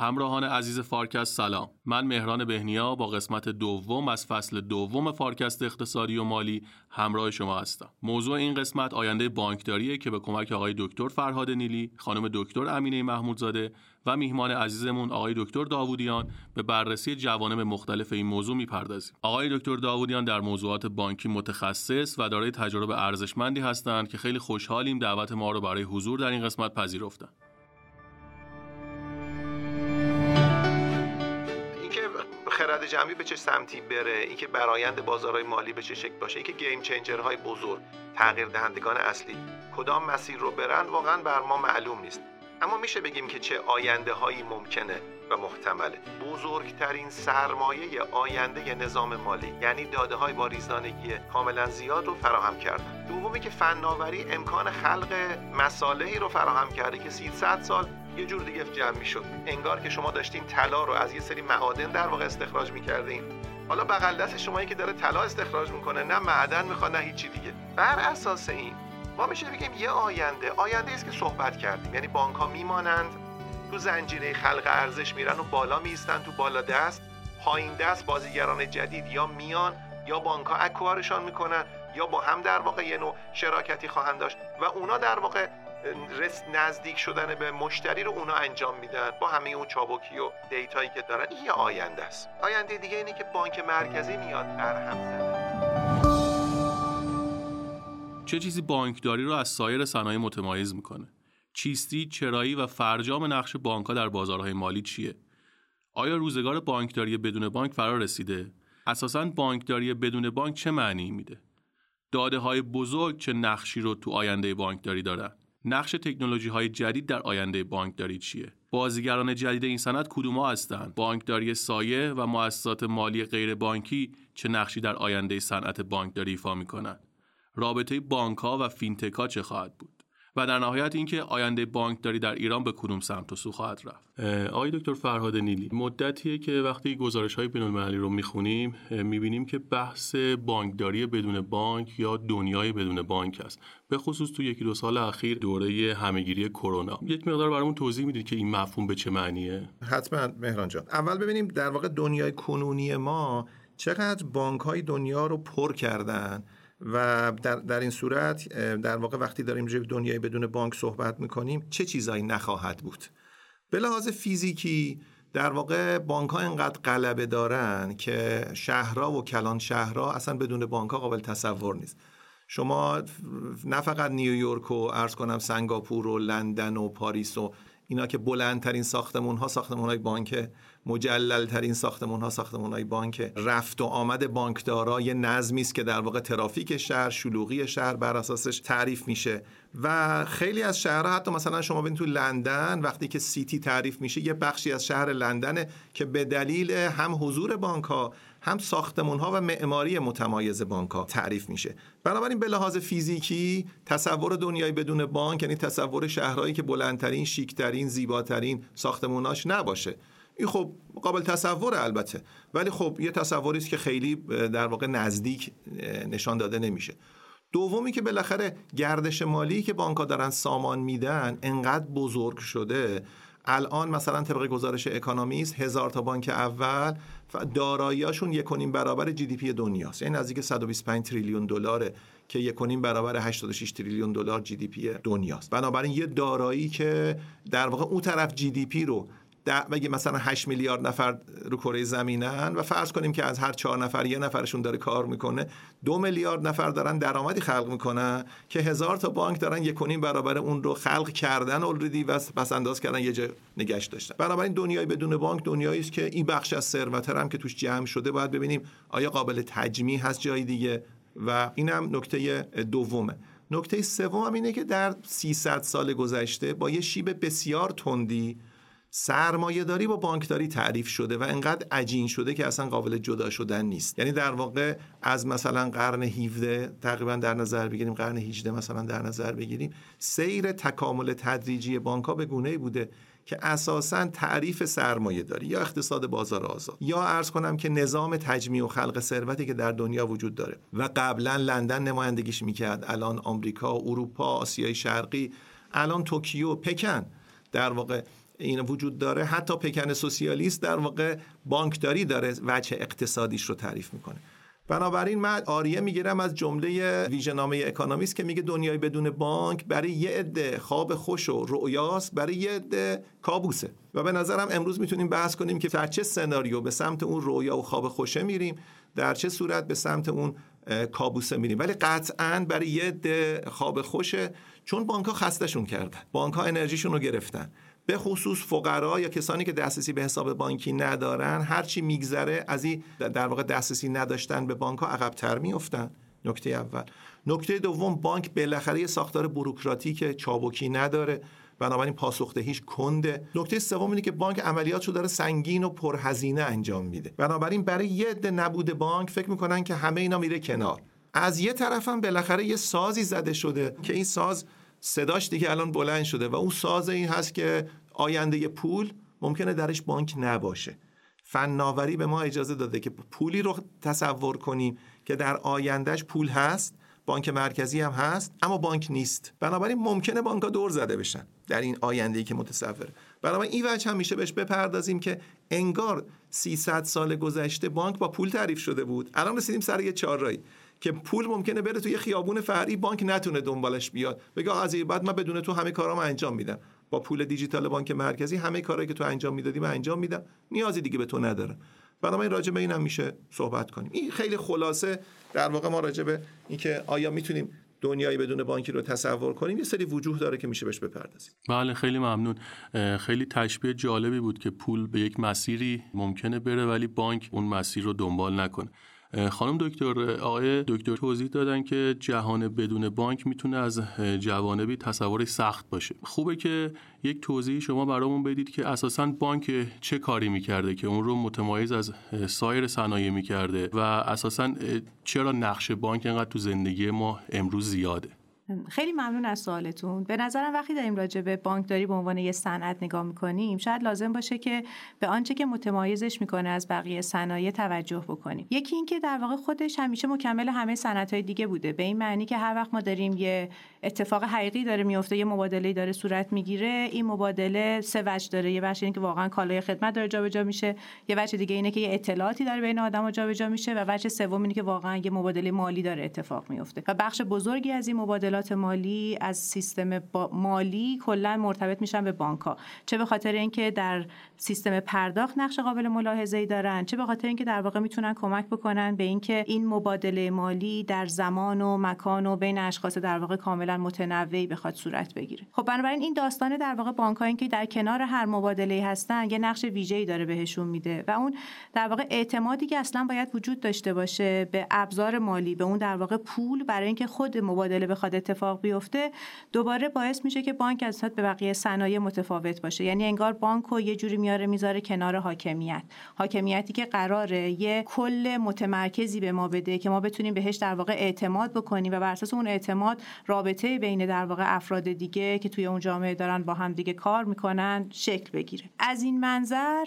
همراهان عزیز فارکست سلام. من مهران بهنیا با قسمت دوم از فصل دوم فارکست اقتصادی و مالی همراه شما هستم. موضوع این قسمت آینده بانکداریه که به کمک آقای دکتر فرهاد نیلی خانم دکتر امینه محمودزاده و میهمان عزیزمون آقای دکتر داوودیان به بررسی جوانب مختلف این موضوع می‌پردازیم. آقای دکتر داوودیان در موضوعات بانکی متخصص و دارای تجربه ارزشمندی هستند که خیلی خوشحالیم دعوت ما رو برای حضور در این قسمت پذیرفتن. جمعی به چه سمتی بره؟ اینکه برایند بازارهای مالی به چه شکل باشه؟ اینکه گیم چنجرهای بزرگ تغییر دهندگان اصلی کدام مسیر رو برن؟ واقعا بر ما معلوم نیست. اما میشه بگیم که چه آینده هایی ممکنه و محتمله. بزرگترین سرمایه آینده نظام مالی یعنی داده های با ریزانگی کاملا زیاد رو فراهم کردن دومی که فناوری امکان خلق مسالهی رو فراهم کرده که 300 سال یه جور دیگه جمع می‌شد. انگار که شما داشتین طلا رو از یه سری معادن در واقع استخراج می‌کردین. حالا بغل دست شمایی که داره طلا استخراج می‌کنه نه معدن می‌خواد نه هیچی دیگه. بر اساس این ما میشه بگیم یه آینده آینده است که صحبت کردیم. یعنی بانک ها میمانند تو زنجیره خلق ارزش میرن و بالا میستن تو بالا دست. پایین دست بازیگران جدید یا میان یا بانک ها اکوارشان می‌کنن یا با هم در واقع یه نوع شراکتی خواهند داشت. و اونا در واقع رس نزدیک شدن به مشتری رو اونا انجام میدن با همه اون چابکی و دیتایی که دارن این یه آینده است آینده دیگه اینه که بانک مرکزی میاد در هم زده چه چیزی بانکداری رو از سایر صنایع متمایز می‌کنه چیستی، چرایی و فرجام نقش بانکها در بازارهای مالی چیه؟ آیا روزگار بانکداری بدون بانک فرا رسیده؟ اساساً بانکداری بدون بانک چه معنی میده؟ داده های بزرگ چه نقشی رو تو آینده بانکداری دارن؟ نقش تکنولوژی های جدید در آینده بانکداری چیه؟ بازیگران جدید این صنعت کدوم هستند؟ بانکداری سایه و مؤسسات مالی غیر بانکی چه نقشی در آینده صنعت بانکداری ایفا می‌کنند؟ رابطه بانک ها و فینتک ها چه خواهد بود؟ و در نهایت اینکه آینده بانکداری در ایران به کدوم سمت و سو خواهد رفت. آقای دکتر فرهاد نیلی مدتیه که وقتی گزارش های بین المللی رو می‌خونیم می‌بینیم که بحث بانکداری بدون بانک یا دنیای بدون بانک است. به خصوص تو یکی دو سال اخیر دوره همهگیری کرونا. یک مقدار برامون توضیح می‌دید که این مفهوم به چه معنیه؟ حتما مهران جان. اول ببینیم در واقع دنیای کنونی ما چقدر بانک های دنیا رو پر کردن و در, در این صورت در واقع وقتی داریم روی دنیای بدون بانک صحبت می‌کنیم چه چیزایی نخواهد بود؟ به لحاظ فیزیکی در واقع بانک ها اینقدر غلبه دارن که شهرها و کلان شهرها اصلا بدون بانک ها قابل تصور نیست. شما نه فقط نیویورک و ارز کنم سنگاپور و لندن و پاریس و اینا که بلندترین ساختمون ها ساختمون های بانک مجلل ترین ساختمون ها ساختمون های بانک رفت و آمد بانکدارا. یه نظمی است که در واقع ترافیک شهر شلوغی شهر بر اساسش تعریف میشه. و خیلی از شهرها حتی مثلا شما ببینید تو لندن وقتی که سیتی تعریف میشه یه بخشی از شهر لندنه که به دلیل هم حضور بانک ها هم ساختمون ها و معماری متمایز بانک ها تعریف میشه. بنابراین به لحاظ فیزیکی تصور دنیای بدون بانک یعنی تصور شهرهایی که بلندترین شیکترین زیباترین ساختموناش نباشه. این خب قابل تصور البته. ولی خب یه تصوری است که خیلی در واقع نزدیک نشان داده نمیشه. دومی که بالاخره گردش مالی که بانک دارن سامان میدن انقدر بزرگ شده. الان مثلا طبق گزارش اکانومیست هزار تا بانک اول داراییاشون یک برابر GDP دنیاست. یعنی نزدیک 125 تریلیون دلاره که یک برابر 86 تریلیون دلار GDP دنیاست. بنابراین یه دارایی که در واقع اون طرف GDP رو بگه مثلا 8 میلیارد نفر رو کره زمینن؟ و فرض کنیم که از هر چهار نفر یه نفرشون داره کار می‌کنه دو میلیارد نفر دارن درآمدی خلق می‌کنن که هزار تا بانک دارن یک برابر اون رو خلق کردن already و پس انداز کردن یه جا نگهش داشتن. بنابراین دنیای بدون بانک دنیایی است که این بخش از ثروت هم که توش جمع شده باید ببینیم آیا قابل تجمیع هست جای دیگه؟ و اینم نکته دومه. نکته سوم اینه که در 300 سال گذشته با یه شیب بسیار تندی سرمایه داری با بانکداری تعریف شده و انقدر عجین شده که اصلا قابل جدا شدن نیست. یعنی در واقع از مثلا قرن 17 تقریبا در نظر بگیریم قرن 18 مثلا در نظر بگیریم سیر تکامل تدریجی بانک ها به گونه بوده که اساسا تعریف سرمایه داری یا اقتصاد بازار آزاد یا عرض کنم که نظام تجمیع و خلق ثروتی که در دنیا وجود داره. و قبلا لندن نمایندگیش می‌کرد. الان آمریکا اروپا آسیای شرقی الان توکیو پکن. در واقع این وجود داره. حتی پکن سوسیالیست در واقع بانکداری داره وجه اقتصادیش رو تعریف می‌کنه. بنابراین من عاریه می‌گیرم از جمله ویژنامه اکانومیست که میگه دنیای بدون بانک برای یه عده خواب خوش و رؤیاست برای یه عده کابوسه. و به نظرم امروز می‌تونیم بحث کنیم که در چه سناریو به سمت اون رؤیا و خواب خوشه میریم در چه صورت به سمت اون کابوسه میریم. ولی قطعا برای یه عده خواب خوشه چون بانک ها خستشون کردن. بانک ها انرژیشون رو گرفتن. به خصوص فقرا یا کسانی که دسترسی به حساب بانکی ندارن هرچی میگذره از این در واقع دسترسی نداشتن به بانک ها عقبتر میفتن نکته اول. نکته دوم بانک بالاخره یه ساختار بروکراتیک چابکی نداره. بنابراین پاسخدهیش کنده. نکته سوم اینه که بانک عملیاتشو داره سنگین و پرهزینه انجام میده. بنابراین برای یه عده نبود بانک فکر می‌کنن که همه اینا میره کنار. از یه طرفم بالاخره یه سازی زده شده که این ساز صداش دیگه الان بلند شده و اون ساز این هست که آینده پول ممکنه درش بانک نباشه. فناوری به ما اجازه داده که پولی رو تصور کنیم که در آیندهش پول هست بانک مرکزی هم هست اما بانک نیست. بنابراین ممکنه بانک دور زده بشن در این آینده ای که متصوره. بنابراین این وجه هم میشه بهش بپردازیم که انگار 300 سال گذشته بانک با پول تعریف شده بود. الان رسیدیم سر یه چهارراهی که پول ممکنه بره توی خیابون فرعی بانک نتونه دنبالش بیاد. بگه از بعد من بدون تو همه کارامو انجام میدم. با پول دیجیتال بانک مرکزی همه کارهایی که تو انجام می‌دادی من انجام میدم. نیازی دیگه به تو نداره. بنابراین راجع به اینم میشه صحبت کنیم. این خیلی خلاصه. در واقع ما راجع به اینکه آیا می‌تونیم دنیایی بدون بانکی رو تصور کنیم یه سری وجوه داره که میشه بهش بپردازیم. بله خیلی ممنون. خیلی تشبیه جالبی بود که پول به یک مسیری ممکنه بره ولی بانک اون مسیر رو دنبال نکنه. خانم دکتر آقای دکتر توضیح دادن که جهان بدون بانک می‌تونه از جوانبی تصوری سخت باشه. خوبه که یک توضیح شما برامون بدید که اساسا بانک چه کاری می‌کرده که اون رو متمایز از سایر صنایع می‌کرده و اساسا چرا نقش بانک انقدر تو زندگی ما امروز زیاده. خیلی ممنون از سوالتون. به نظرم وقتی داریم راجع به بانکداری به عنوان یه صنعت نگاه می‌کنیم شاید لازم باشه که به آنچه که متمایزش می‌کنه از بقیه صنایع توجه بکنیم. یکی اینکه در واقع خودش همیشه مکمل همه صنعت های دیگه بوده. به این معنی که هر وقت ما داریم یه اتفاق حقیقی داره میفته یه مبادله داره صورت می‌گیره این مبادله سه وجه داره یه بخش اینه که واقعا کالای خدمت داره جابجا میشه یه وجه دیگه اینه که یه اطلاعاتی داره بین آدم جابجا میشه و وجه سوم اینه که واقعا یه مبادله مالی داره اتفاق میفته. و بخش بزرگی از این مبادلات مالی از سیستم مالی کلا مرتبط میشن به بانک ها چه به خاطر اینکه در سیستم پرداخت نقش قابل ملاحظه‌ای دارن چه به خاطر اینکه در واقع می‌تونن کمک بکنن به اینکه این مبادله مالی در زمان و مکان و بین اشخاص در واقع کاملا متنوعی بخواد صورت بگیره. خب بنابراین این داستان در واقع بانک که در کنار هر مبادله هستن یه نقش ویژه‌ای داره بهشون میده و اون در واقع اعتمادی که اصلا باید وجود داشته باشه به ابزار مالی به اون در واقع پول برای اینکه خود مبادله بخواد اتفاق بیفته دوباره باعث میشه که بانک از به بقیه صنایع متفاوت باشه. یعنی انگار بانک رو یه جوری میاره می‌ذاره کنار حاکمیت. حاکمیتی که قراره یه کل متمرکزی به ما بده که ما بتونیم بهش در واقع اعتماد بکنیم و بر اساس اون اعتماد رابطه بین در واقع افراد دیگه که توی اون جامعه دارن با هم دیگه کار می‌کنن شکل بگیره. از این منظر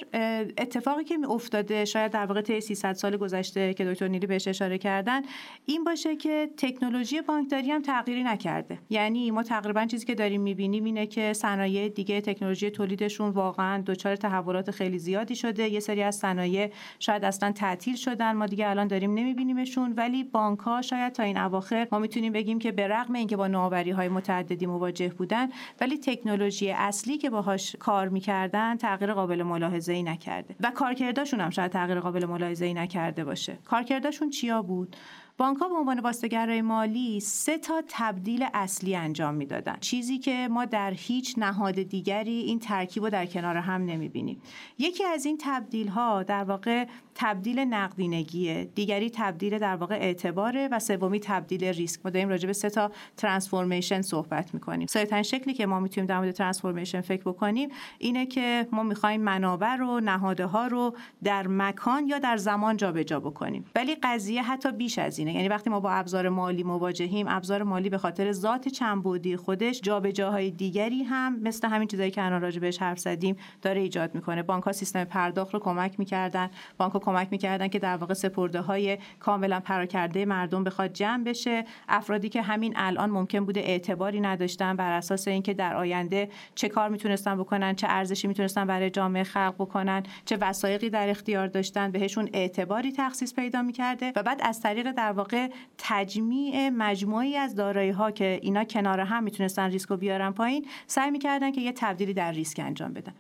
اتفاقی که افتاده شاید در واقع طی 300 سال گذشته که دکتر نیلی بهش اشاره کردن این باشه که تکنولوژی بانکداری هم تغییری نکرده. یعنی ما تقریبا چیزی که داریم می‌بینیم اینه که صنایع دیگه تکنولوژی تولیدشون واقعا دچار تحولات خیلی زیادی شده. یه سری از صنایع شاید اصلا تعطیل شدن ما دیگه الان داریم نمیبینیمشون. ولی بانک ها شاید تا این اواخر ما می‌تونیم بگیم که به رغم اینکه با نوآوری های متعددی مواجه بودن ولی تکنولوژی اصلی که باهاش کار می‌کردن تغییر قابل ملاحظه ای نکرده. و کارکردشون هم شاید تغییر قابل ملاحظه ای نکرده باشه. کارکردشون چیا بود؟ بانک ها به عنوان واسطه‌گرای مالی سه تا تبدیل اصلی انجام می‌دادن. چیزی که ما در هیچ نهاد دیگری این ترکیب رو در کنار هم نمی‌بینیم. یکی از این تبدیل ها در واقع تبدیل نقدینگیه. دیگری تبدیل در واقع اعتباره و سومی تبدیل ریسک. ما داریم راجع به سه تا ترانسفورمیشن صحبت می‌کنیم. سایتن شکلی که ما می‌تونیم در مورد ترانسفورمیشن فکر بکنیم اینه که ما می‌خوایم منابع رو نهاده ها رو در مکان یا در زمان جابجا بکنیم. ولی قضیه حتی بیش از هزینه یعنی وقتی ما با ابزار مالی مواجهیم ابزار مالی به خاطر ذات چندبعدی خودش جابجاهای دیگری هم مثل همین چیزایی که الان راجع بهش حرف زدیم داره ایجاد می‌کنه. بانک ها سیستم پرداخت رو کمک می‌کردن. بانک کمک می‌کردن که در واقع سپرده های کاملا پراکنده مردم بخواد جمع بشه. افرادی که همین الان ممکن بوده اعتباری نداشتن بر اساس اینکه در آینده چه کار می‌تونستن بکنن چه ارزشی می‌تونستن برای جامعه خلق بکنن چه وسایقی در اختیار داشتن بهشون اعتباری تخصیص پیدا می‌کرده و بعد از طریق در واقع تجمیع مجموعی از دارایی ها که اینا کنار هم می‌تونستن ریسک بیارن پایین سعی می‌کردن که یه تبدیلی در ریسک انجام بدن.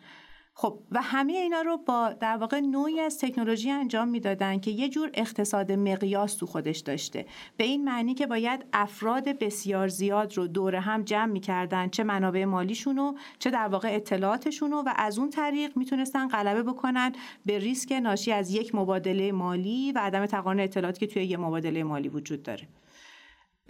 خب و همه اینا رو با در واقع نوعی از تکنولوژی انجام می‌دادن که یه جور اقتصاد مقیاس تو خودش داشته. به این معنی که باید افراد بسیار زیاد رو دور هم جمع می‌کردن چه منابع مالیشونو چه در واقع اطلاعاتشونو و از اون طریق می‌تونستن غلبه بکنن به ریسک ناشی از یک مبادله مالی و عدم تقارن اطلاعاتی که توی یه مبادله مالی وجود داره.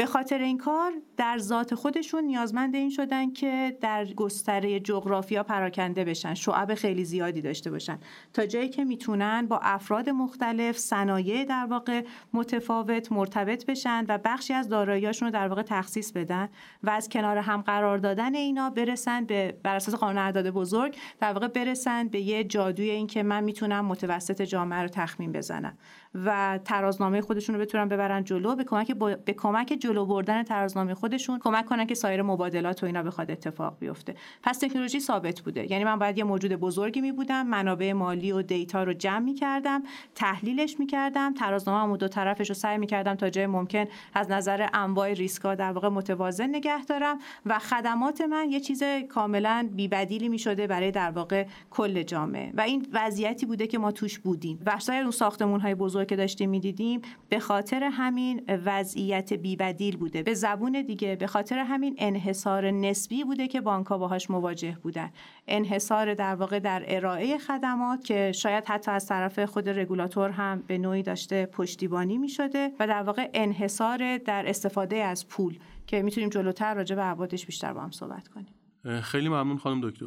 به خاطر این کار در ذات خودشون نیازمند این شدن که در گستره جغرافیا پراکنده بشن شعب خیلی زیادی داشته باشن. تا جایی که می‌تونن با افراد مختلف صنایع در واقع متفاوت مرتبط بشن و بخشی از داراییاشون رو در واقع تخصیص بدن و از کنار هم قرار دادن اینا برسن به بر اساس قانون اعداد بزرگ در واقع برسن به یه جادوی این که من می‌تونم متوسط جامعه رو تخمین بزنم. و ترازنامه خودشون رو بتونن ببرن جلو به کمک به کمک جلو بردن ترازنامه خودشون کمک کنن که سایر مبادلات و اینا بخواد اتفاق بیفته. پس تکنولوژی ثابت بوده. یعنی من باید یه موجود بزرگی می بودم منابع مالی و دیتا رو جمع می کردم تحلیلش می کردم ترازنامه دو طرفش رو سعی می کردم تا جای ممکن از نظر انواع ریسکا در واقع متوازن نگه دارم و خدمات من یه چیز کاملا بیبدیلی می شده برای در واقع کل جامعه. و این وضعیتی بوده که ما توش بودیم. و اون ساختمون های بزرگ که داشتیم می‌دیدیم به خاطر همین وضعیت بیبدیل بوده. به زبون دیگه به خاطر همین انحصار نسبی بوده که بانکها باهاش مواجه بودن. انحصار در واقع در ارائه خدمات که شاید حتی از طرف خود رگولاتور هم به نوعی داشته پشتیبانی می شده و در واقع انحصار در استفاده از پول که می‌تونیم جلوتر راجع به عوادش بیشتر با هم صحبت کنیم. خیلی ممنون خانم دکتر.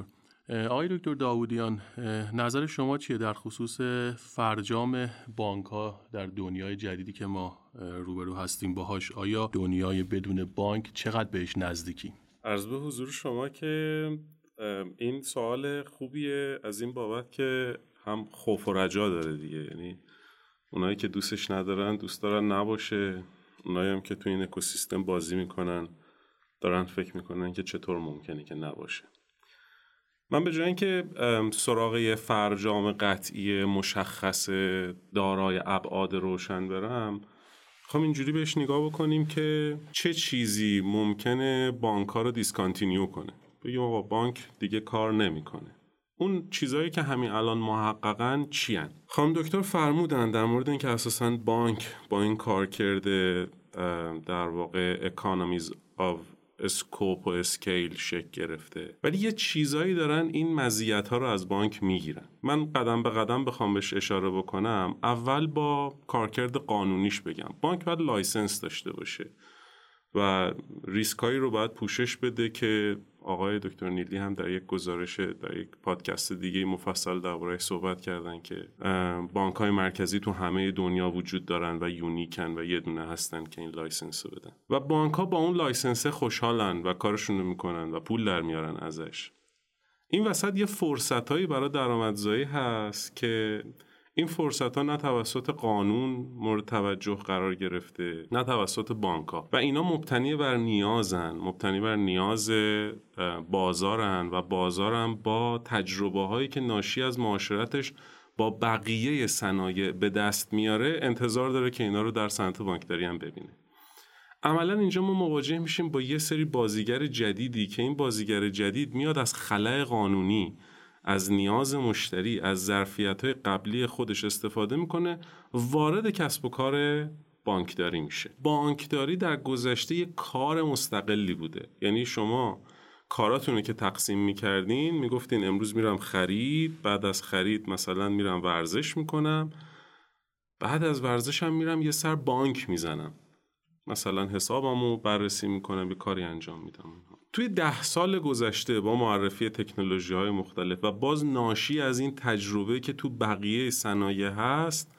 آقای دکتر داودیان نظر شما چیه؟ در خصوص فرجام بانک ها در دنیای جدیدی که ما روبرو هستیم باهاش آیا دنیای بدون بانک چقدر بهش نزدیکی؟ عرض به حضور شما که این سوال خوبیه از این بابت که هم خوف و رجا داره دیگه. یعنی اونایی که دوستش ندارن دوست دارن نباشه. اونایی هم که تو این اکوسیستم بازی می‌کنن دارن فکر می‌کنن که چطور ممکنه که نباشه. من به جای اینکه سراغ فرجام قطعی مشخص دارای ابعاد روشن برم خب اینجوری بهش نگاه بکنیم که چه چیزی ممکنه بانک ها رو discontinue کنه بگیم آقا بانک دیگه کار نمی‌کنه اون چیزهایی که همین الان محققا چی هن؟ خانم دکتر فرمودن در مورد اینکه اساسا بانک با این کار کرده در واقع economies of scope و scale شکل گرفته. ولی یه چیزایی دارن این مزیت ها رو از بانک می‌گیرن. من قدم به قدم بخوام بهش اشاره بکنم اول با کارکرد قانونیش بگم. بانک باید license داشته باشه. و ریسکایی رو باید پوشش بده که آقای دکتر نیلی هم در یک گزارش در یک پادکست دیگه مفصل درباره صحبت کردن که بانک های مرکزی تو همه دنیا وجود دارن و unique ان و یه دونه هستن که این license رو بدن. و بانک ها با اون license خوشحالن و کارشون رو می‌کنن و پول در میارن ازش. این وسط یه فرصت هایی برای درآمدزایی هست که این فرصت ها نه توسط قانون مورد توجه قرار گرفته نه توسط بانک ها و اینا مبتنی بر نیازن مبتنی بر نیاز بازارن و بازارن با تجربه هایی که ناشی از معاشرتش با بقیه صنایع به دست میاره انتظار داره که اینا رو در صنعت بانکداری هم ببینه. عملا اینجا ما مواجه میشیم با یه سری بازیگر جدیدی که این بازیگر جدید میاد از خلای قانونی از نیاز مشتری از ظرفیت های قبلی خودش استفاده می‌کنه وارد کسب و کار بانکداری میشه. بانکداری در گذشته یک کار مستقلی بوده. یعنی شما کاراتونه که تقسیم می‌کردین می‌گفتین امروز میرم خرید بعد از خرید مثلا میرم ورزش می‌کنم بعد از ورزشم میرم یه سر بانک می‌زنم. مثلا حسابمو بررسی می‌کنم یه کاری انجام میدم. توی ده سال گذشته با معرفی تکنولوژی های مختلف و باز ناشی از این تجربه که تو بقیه صنایع هست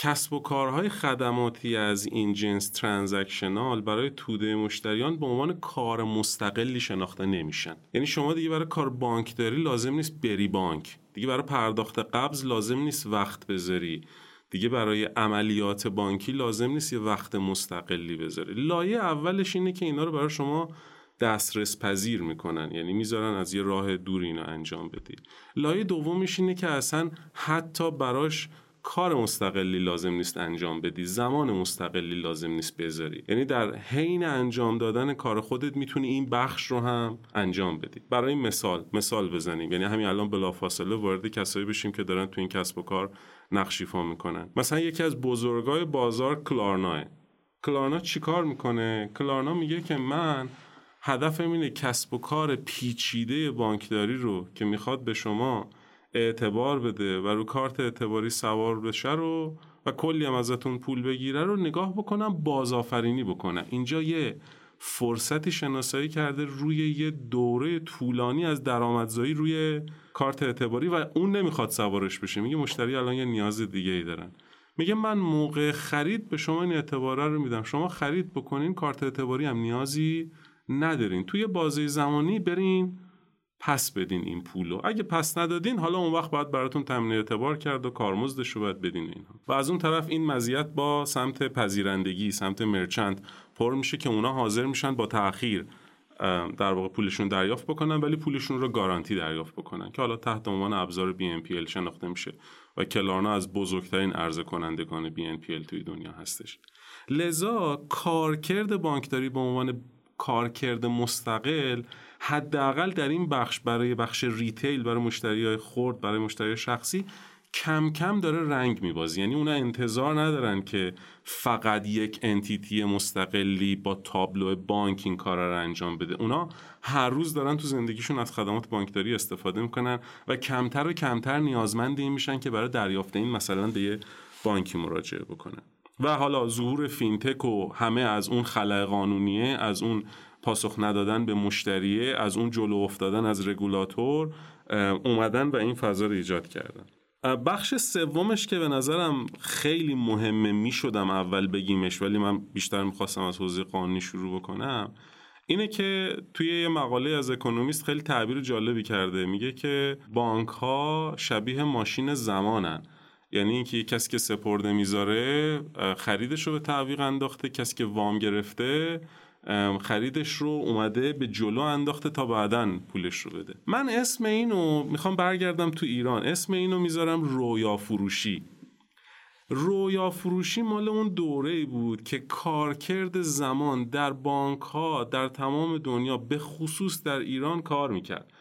کسب و کارهای خدماتی از این جنس ترانزکشنال برای توده مشتریان به عنوان کار مستقلی شناخته نمیشن. یعنی شما دیگه برای کار بانکداری لازم نیست بری بانک. دیگه برای پرداخت قبض لازم نیست وقت بذاری. دیگه برای عملیات بانکی لازم نیست یه وقت مستقلی بذاری. لایه اولش اینه که اینا رو برای شما دسترس پذیر می‌کنن. یعنی می‌ذارن از یه راه دور اینو انجام بدی. لایه دومش اینه که اصلا حتی براش کار مستقلی لازم نیست انجام بدی. زمان مستقلی لازم نیست بذاری. یعنی در حین انجام دادن کار خودت می‌تونی این بخش رو هم انجام بدی. برای مثال مثال بزنیم. یعنی همین الان بلافاصله وارد کسایی بشیم که دارن تو این کسب و کار نقشیفا می‌کنن. مثلا یکی از بزرگای بازار کلارناه. کلارنا چیکار می‌کنه؟ کلارنا میگه که من هدفم اینه کسب و کار پیچیده بانکداری رو که می‌خواد به شما اعتبار بده و رو کارت اعتباری سوار بشه رو و کلی هم ازتون پول بگیره رو نگاه بکنم بازآفرینی بکنم اینجا یه فرصتی شناسایی کرده روی یه دوره طولانی از درآمدزایی روی کارت اعتباری و اون نمی‌خواد سوارش بشه. میگه مشتری الان یه نیاز دیگه ای دارن. میگه من موقع خرید به شما این اعتباره رو میدم. شما خرید بکنین کارت اعتباری هم نیازی ندارین. توی بازه زمانی برین پس بدین این پولو. اگه پس ندادین حالا اون وقت باید براتون تامین اعتبار کرد و کارمزدش رو باید بدین اینها و از اون طرف این مزیت با سمت پذیرندگی سمت مرچنت پر میشه که اونا حاضر میشن با تاخیر در واقع پولشون دریافت بکنن ولی پولشون رو گارانتی دریافت بکنن که حالا تحت عنوان ابزار BNPL شناخته میشه و کلارنا از بزرگترین عرضه کنندگان BNPL توی دنیا هستش. لذا کارکرد بانکداری به عنوان کارکرد مستقل حداقل در این بخش برای بخش ریتیل برای مشتری های خرد برای مشتری شخصی کم کم داره رنگ میبازی یعنی اونا انتظار ندارن که فقط یک انتیتی مستقلی با تابلو بانک این کار رو انجام بده. اونا هر روز دارن تو زندگیشون از خدمات بانکداری استفاده می‌کنن و کمتر و کمتر نیازمند این میشن که برای دریافت این مثلا به یه بانکی مراجعه بکنن. و حالا ظهور فینتک و همه از اون خلع قانونیه از اون پاسخ ندادن به مشتریه از اون جلو افتادن از رگولاتور اومدن و این فضا رو ایجاد کردن. بخش سومش که به نظرم خیلی مهمه می شدم اول بگیمش ولی من بیشتر می‌خواستم از حوزه قانونی شروع بکنم اینه که توی یه مقاله از اکونومیست خیلی تعبیر جالبی کرده میگه که بانک ها شبیه ماشین زمانن. یعنی اینکه کسی که سپرده می‌ذاره خریدش رو به تعویق انداخته کسی که وام گرفته خریدش رو اومده به جلو انداخته تا بعدا پولش رو بده. من اسم اینو می‌خوام برگردم تو ایران. اسم اینو می‌ذارم رویا فروشی. رویا فروشی مال اون دوره بود که کارکرد زمان در بانک ها در تمام دنیا به خصوص در ایران کار می‌کرد.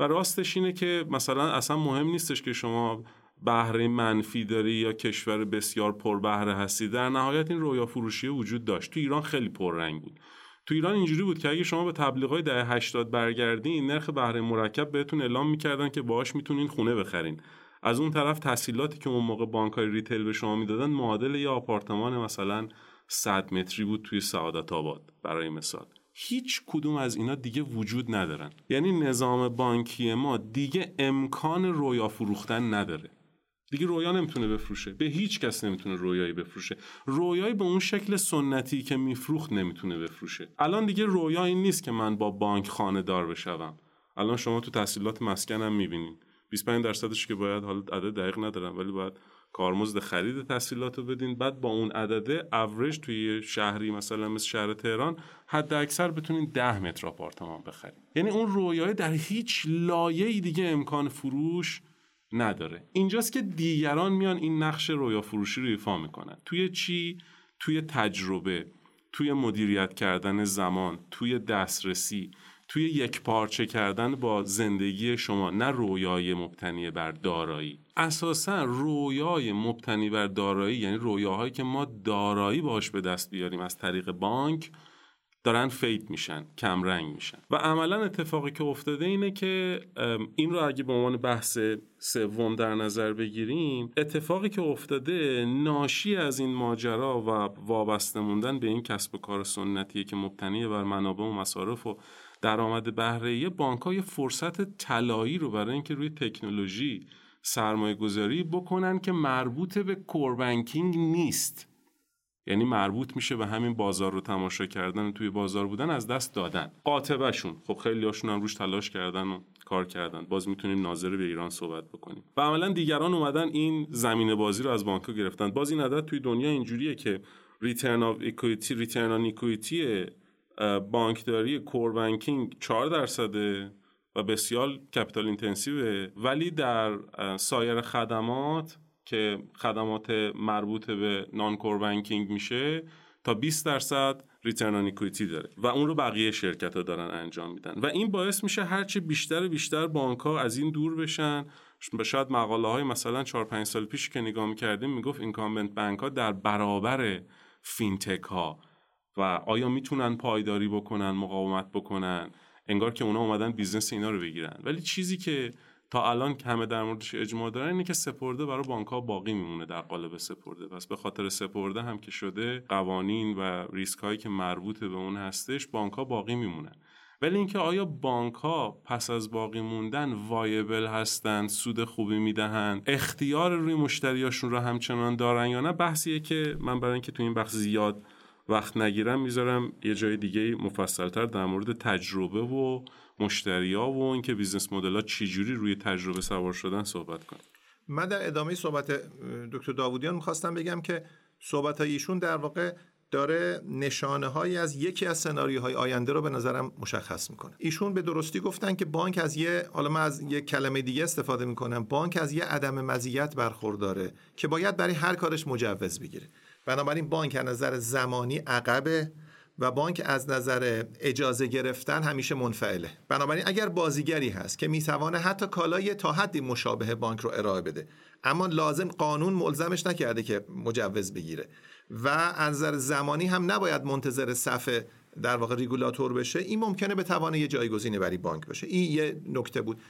و راستش اینه که مثلا اصلا مهم نیستش که شما بهره منفی داری یا کشور بسیار پر بهره هستی؟ در نهایت این رویا فروشی وجود داشت. تو ایران خیلی پررنگ بود. تو ایران اینجوری بود که اگه شما به تبلیغات دهه 80 برگردین نرخ بهره مرکب بهتون اعلام می‌کردن که باهاش می‌تونین خونه بخرین. از اون طرف تحصیلاتی که اون موقع بانکای ریتیل به شما می‌دادن معادل یا آپارتمان مثلا 100 متری بود توی سعادت آباد برای مثال. هیچ کدوم از اینا دیگه وجود ندارن. یعنی نظام بانکی ما دیگه امکان رویا فروختن نداره. دیگه رویا نمی‌تونه بفروشه. به هیچ کس نمی‌تونه رویایی بفروشه. رویایی به اون شکل سنتی که میفروخت نمی‌تونه بفروشه. الان دیگه رویا این نیست که من با بانک خانه دار بشوم. الان شما تو تحصیلات مسکنم می‌بینین. 25 درصدش که باید حالا عدد دقیق ندارم ولی باید کارمزد خرید تحصیلات رو بدین. بعد با اون عدده اوریج توی شهری مثلا مثل شهر تهران حد اکثر بتونین 10 متر آپارتمان بخرید یعنی اون رویای در هیچ لایه دیگه امکان فروش نداره. اینجاست که دیگران میان این نقش رویا فروشی رو ایفا می‌کنن. توی چی؟ توی تجربه توی مدیریت کردن زمان توی دسترسی توی یک پارچه کردن با زندگی شما نه رویای مبتنی بر دارایی. اساسا رویای مبتنی بر دارایی یعنی رویاهایی که ما دارایی باش به دست بیاریم از طریق بانک دارن fade میشن کم رنگ میشن. و عملا اتفاقی که افتاده اینه که این رو اگه به عنوان بحث سوم در نظر بگیریم اتفاقی که افتاده ناشی از این ماجرا و وابسته موندن به این کسب و کار سنتیه که مبتنی بر منابع و مصارف و درآمد بهره بانک های فرصت طلایی رو برای اینکه روی تکنولوژی سرمایه گذاری بکنن که مربوط به core banking نیست. یعنی مربوط میشه به همین بازار رو تماشا کردن توی بازار بودن از دست دادن. قاطبشون خب خیلی هاشون هم روش تلاش کردن و کار کردن. باز می‌تونیم ناظر به ایران صحبت بکنیم. و عملا دیگران اومدن این زمین بازی رو از بانک گرفتن. باز این عدد توی دنیا اینجوریه که return of equity return on equity بانکداری core banking 4 درصده و بسیار capital intensive ه ولی در سایر خدمات که خدمات مربوط به non-core banking میشه تا 20 درصد return on داره و اون رو بقیه شرکت ها دارن انجام میدن. و این باعث میشه هرچی بیشتر و بیشتر بانک ها از این دور بشن. شاید مقاله های مثلا 4 5 سال پیش که نگاه می‌کردیم می‌گفت incumbent بانک ها در برابر فینتک ها و آیا می‌تونن پایداری بکنن مقاومت بکنن؟ انگار که اونا اومدن business اینا رو بگیرن. ولی چیزی که تا الان همه در موردش اجماع دارن اینه که سپرده برای بانک ها باقی میمونه در قالب سپرده. پس به خاطر سپرده هم که شده قوانین و ریسک هایی که مربوط به اون هستش بانک ها باقی میمونن. ولی اینکه آیا بانک ها پس از باقی موندن وایبل هستند سود خوبی می‌دهند اختیار روی مشتریاشون رو همچنان دارن یا نه؟ بحثیه که من برای اینکه تو این بخش زیاد وقت نگیرم می‌ذارم یه جای دیگه مفصلتر در مورد تجربه و مشتریا و اینکه business model ها چجوری روی تجربه سوار شدن صحبت کنیم. من در ادامه صحبت دکتر داوودیان می‌خواستم بگم که صحبت ایشون در واقع داره نشانه هایی از یکی از سناریوهای آینده رو به نظرم مشخص می‌کنه. ایشون به درستی گفتن که بانک از یه حالا من از یه کلمه دیگه استفاده می‌کنم بانک از یه عدم مزیت برخورداره که باید برای هر کارش مجوز بگیره. بنابراین بانک از نظر زمانی عقبه و بانک از نظر اجازه گرفتن همیشه منفعله. بنابراین اگر بازیگری هست که می‌توانه حتی کالای تا حدی مشابه بانک رو ارائه بده اما لازم قانون ملزمش نکرده که مجوز بگیره و از نظر زمانی هم نباید منتظر صف در واقع ریگولاتور بشه این ممکنه بتوان یه جایگزینی برای بانک باشه این یه نکته بود.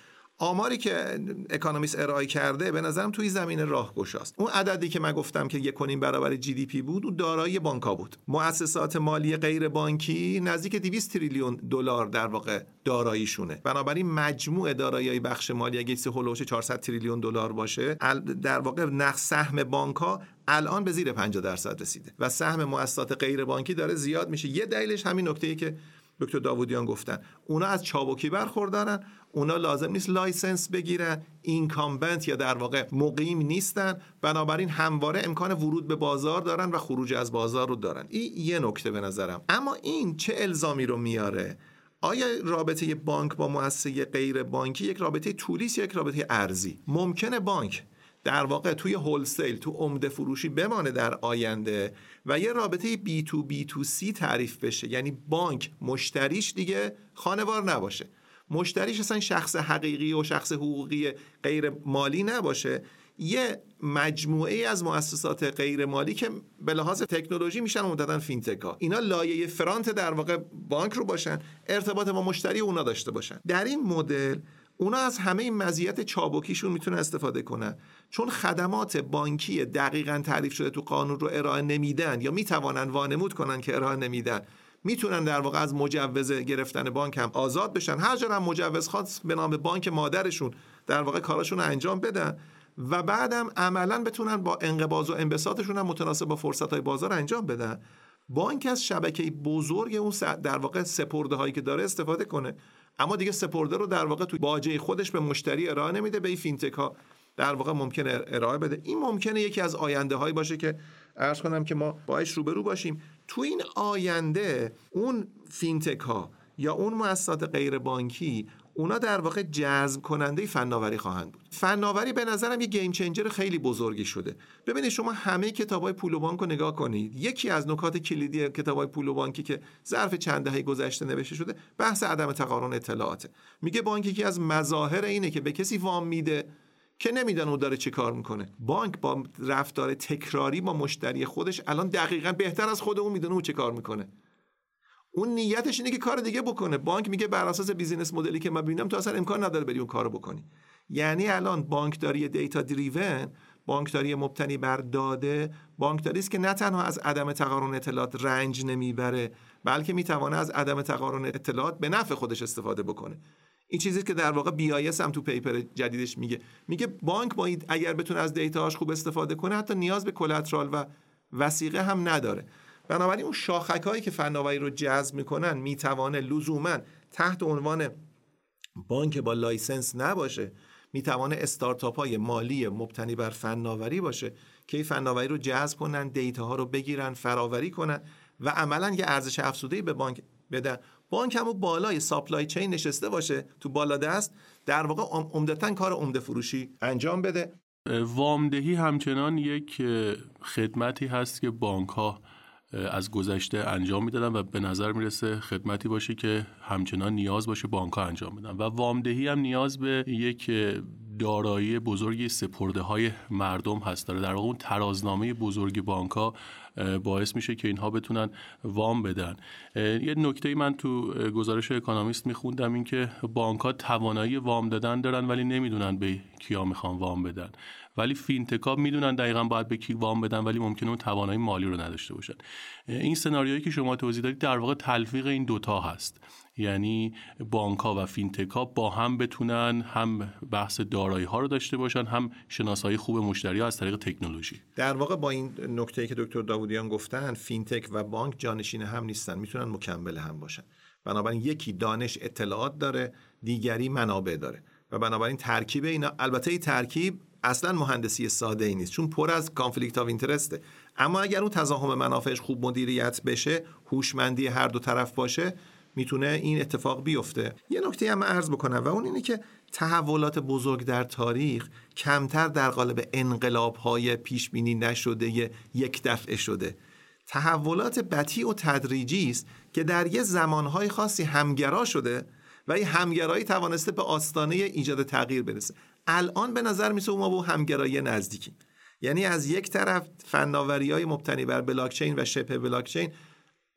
آماری که اکانومیست ارائه کرده به نظرم تو این زمینه راهگشاست. اون عددی که من گفتم که یک و نیم برابر GDP بود اون دارایی بانکا بود. مؤسسات مالی غیر بانکی نزدیک 200 تریلیون دلار در واقع داراییشونه. بنابراین مجموع دارایی بخش مالی اگه حول و حوش 400 تریلیون دلار باشه در واقع نقص سهم بانکا الان به زیر 50 درصد رسیده و سهم مؤسسات غیر بانکی داره زیاد میشه. یه دلیلش همین نکته ای که دکتر داوودیان گفتن. اونا از چابکی برخوردارن. اونا لازم نیست license بگیرن incumbent یا در واقع مقیم نیستن. بنابراین همواره امکان ورود به بازار دارن و خروج از بازار رو دارن. این یه نکته به نظرم. اما این چه الزامی رو میاره؟ آیا رابطه بانک با مؤسسه غیر بانکی یک رابطه طولی یا یک رابطه عرضیه؟ ممکنه بانک در واقع توی هولسیل تو عمده فروشی بمانه در آینده و یه رابطه بی تو بی تو سی تعریف بشه. یعنی بانک مشتریش دیگه خانوار نباشه. مشتریش اصلا شخص حقیقی و شخص حقوقی غیر مالی نباشه. یه مجموعه از مؤسسات غیر مالی که به لحاظ تکنولوژی میشن مدتن فینتکا اینا لایه فرانت در واقع بانک رو باشن ارتباط با مشتری اونا داشته باشن. در این مدل اونا از همه این مزیت چابکیشون می‌تونن استفاده کنن. چون خدمات بانکی دقیقا تعریف شده تو قانون رو ارائه نمیدن یا می‌توانن وانمود کنن که ارائه نمیدن. می‌تونن در واقع از مجوز گرفتن بانک هم آزاد بشن. هر جا هم مجوز خواست به نام بانک مادرشون در واقع کاراشون رو انجام بدن و بعدم عملا بتونن با انقباض و انبساطشون هم متناسب با فرصت های بازار انجام بدن. بانک از شبکه بزرگ اون در واقع سپرده هایی که داره استفاده کنه. اما دیگه سپرده رو در واقع تو باجه خودش به مشتری ارائه نمیده به این فینتک ها در واقع ممکنه ارائه بده. این ممکنه یکی از آینده هایی باشه که عرض کنم که ما باش روبرو باشیم. تو این آینده اون فینتک ها یا اون مؤسسات غیر بانکی اونا در واقع جذب کننده فناوری خواهند بود. فناوری به نظرم یه game changer خیلی بزرگی شده. ببینید شما همه کتابای پول و بانک رو نگاه کنید. یکی از نکات کلیدی کتابای پول و بانکی که ظرف چند دهه گذشته نوشته شده بحث عدم تقارن اطلاعاته. میگه بانک یکی از مظاهر اینه که به کسی وام میده که نمیدونه او داره چه کار می‌کنه. بانک با رفتار تکراری با مشتری خودش الان دقیقا بهتر از خود اون می‌دونه او چه کار می‌کنه. اون نیتش اینه که کار دیگه بکنه. بانک میگه بر اساس business model ی که من ببینم تو اصلا امکان نداره بری اون کارو بکنی. یعنی الان بانکداری data driven بانکداری مبتنی بر داده بانکداری است که نه تنها از عدم تقارن اطلاعات رنج نمی‌بره بلکه می‌توانه از عدم تقارن اطلاعات به نفع خودش استفاده بکنه. این چیزی که در واقع بیایس هم تو paper جدیدش میگه. میگه بانک با اگر بتونه از data هاش خوب استفاده کنه حتی نیاز به collateral و وثیقه هم نداره. بنابراین اون شاخک هایی که فناوری رو جذب می‌کنن می‌توانه لزوما تحت عنوان بانک با license نباشه می‌توانه استارتاپ های مالی مبتنی بر فناوری باشه که این فناوری رو جذب کنن دیتا ها رو بگیرن فراوری کنن و عملا یه ارزش افزوده به بانک بدن. بانک هم بالای ساپلای چین نشسته باشه تو بالا دست در واقع عمدتا کار عمده فروشی انجام بده. وامدهی همچنان یک خدمتی هست که بانک ها از گذشته انجام می‌دادن و به نظر می‌رسه خدمتی باشه که همچنان نیاز باشه بانک ها انجام بدن. و وامدهی هم نیاز به یک دارایی بزرگی سپرده های مردم هست. داره در واقع اون ترازنامه بزرگ بانک ها باعث میشه که اینها بتونن وام بدن. یه نکته من تو گزارش اکانومیست میخوندم این که بانک ها توانایی وام دادن دارن ولی نمی‌دونن به کیا می‌خوان وام بدن. ولی فینتکا می‌دونن دقیقا باید به کی وام بدن ولی ممکنه اون توانایی مالی رو نداشته باشن. این سناریویی که شما توضیح دادید در واقع تلفیق این دوتا هست. یعنی بانک ها و فینتک ها با هم بتونن هم بحث دارایی ها رو داشته باشن هم شناسایی خوب مشتری ها از طریق تکنولوژی. در واقع با این نکته که دکتر داوودیان گفتن فینتک و بانک جانشین هم نیستن می‌تونن مکمل هم باشن. بنابراین یکی دانش اطلاعات داره دیگری منابع داره. و بنابراین ترکیب اینا البته این ترکیب اصلا مهندسی ساده ای نیست چون پر از conflict of interest ه اما اگر اون تزاحم منافعش خوب مدیریت بشه هوشمندی هر دو طرف باشه می‌تونه این اتفاق بیفته. یه نکته هم عرض بکنم و اون اینه که تحولات بزرگ در تاریخ کمتر در قالب انقلاب های پیش بینی نشده یک دفعه شده. تحولات بطی و تدریجی است که در یه زمانهای خاصی همگرا شده و این همگرایی توانسته به آستانه ایجاد تغییر برسه. الان به نظر میسه ما با همگرایی نزدیکیم. یعنی از یک طرف فناوری های مبتنی بر بلاکچین و شبه بلاکچین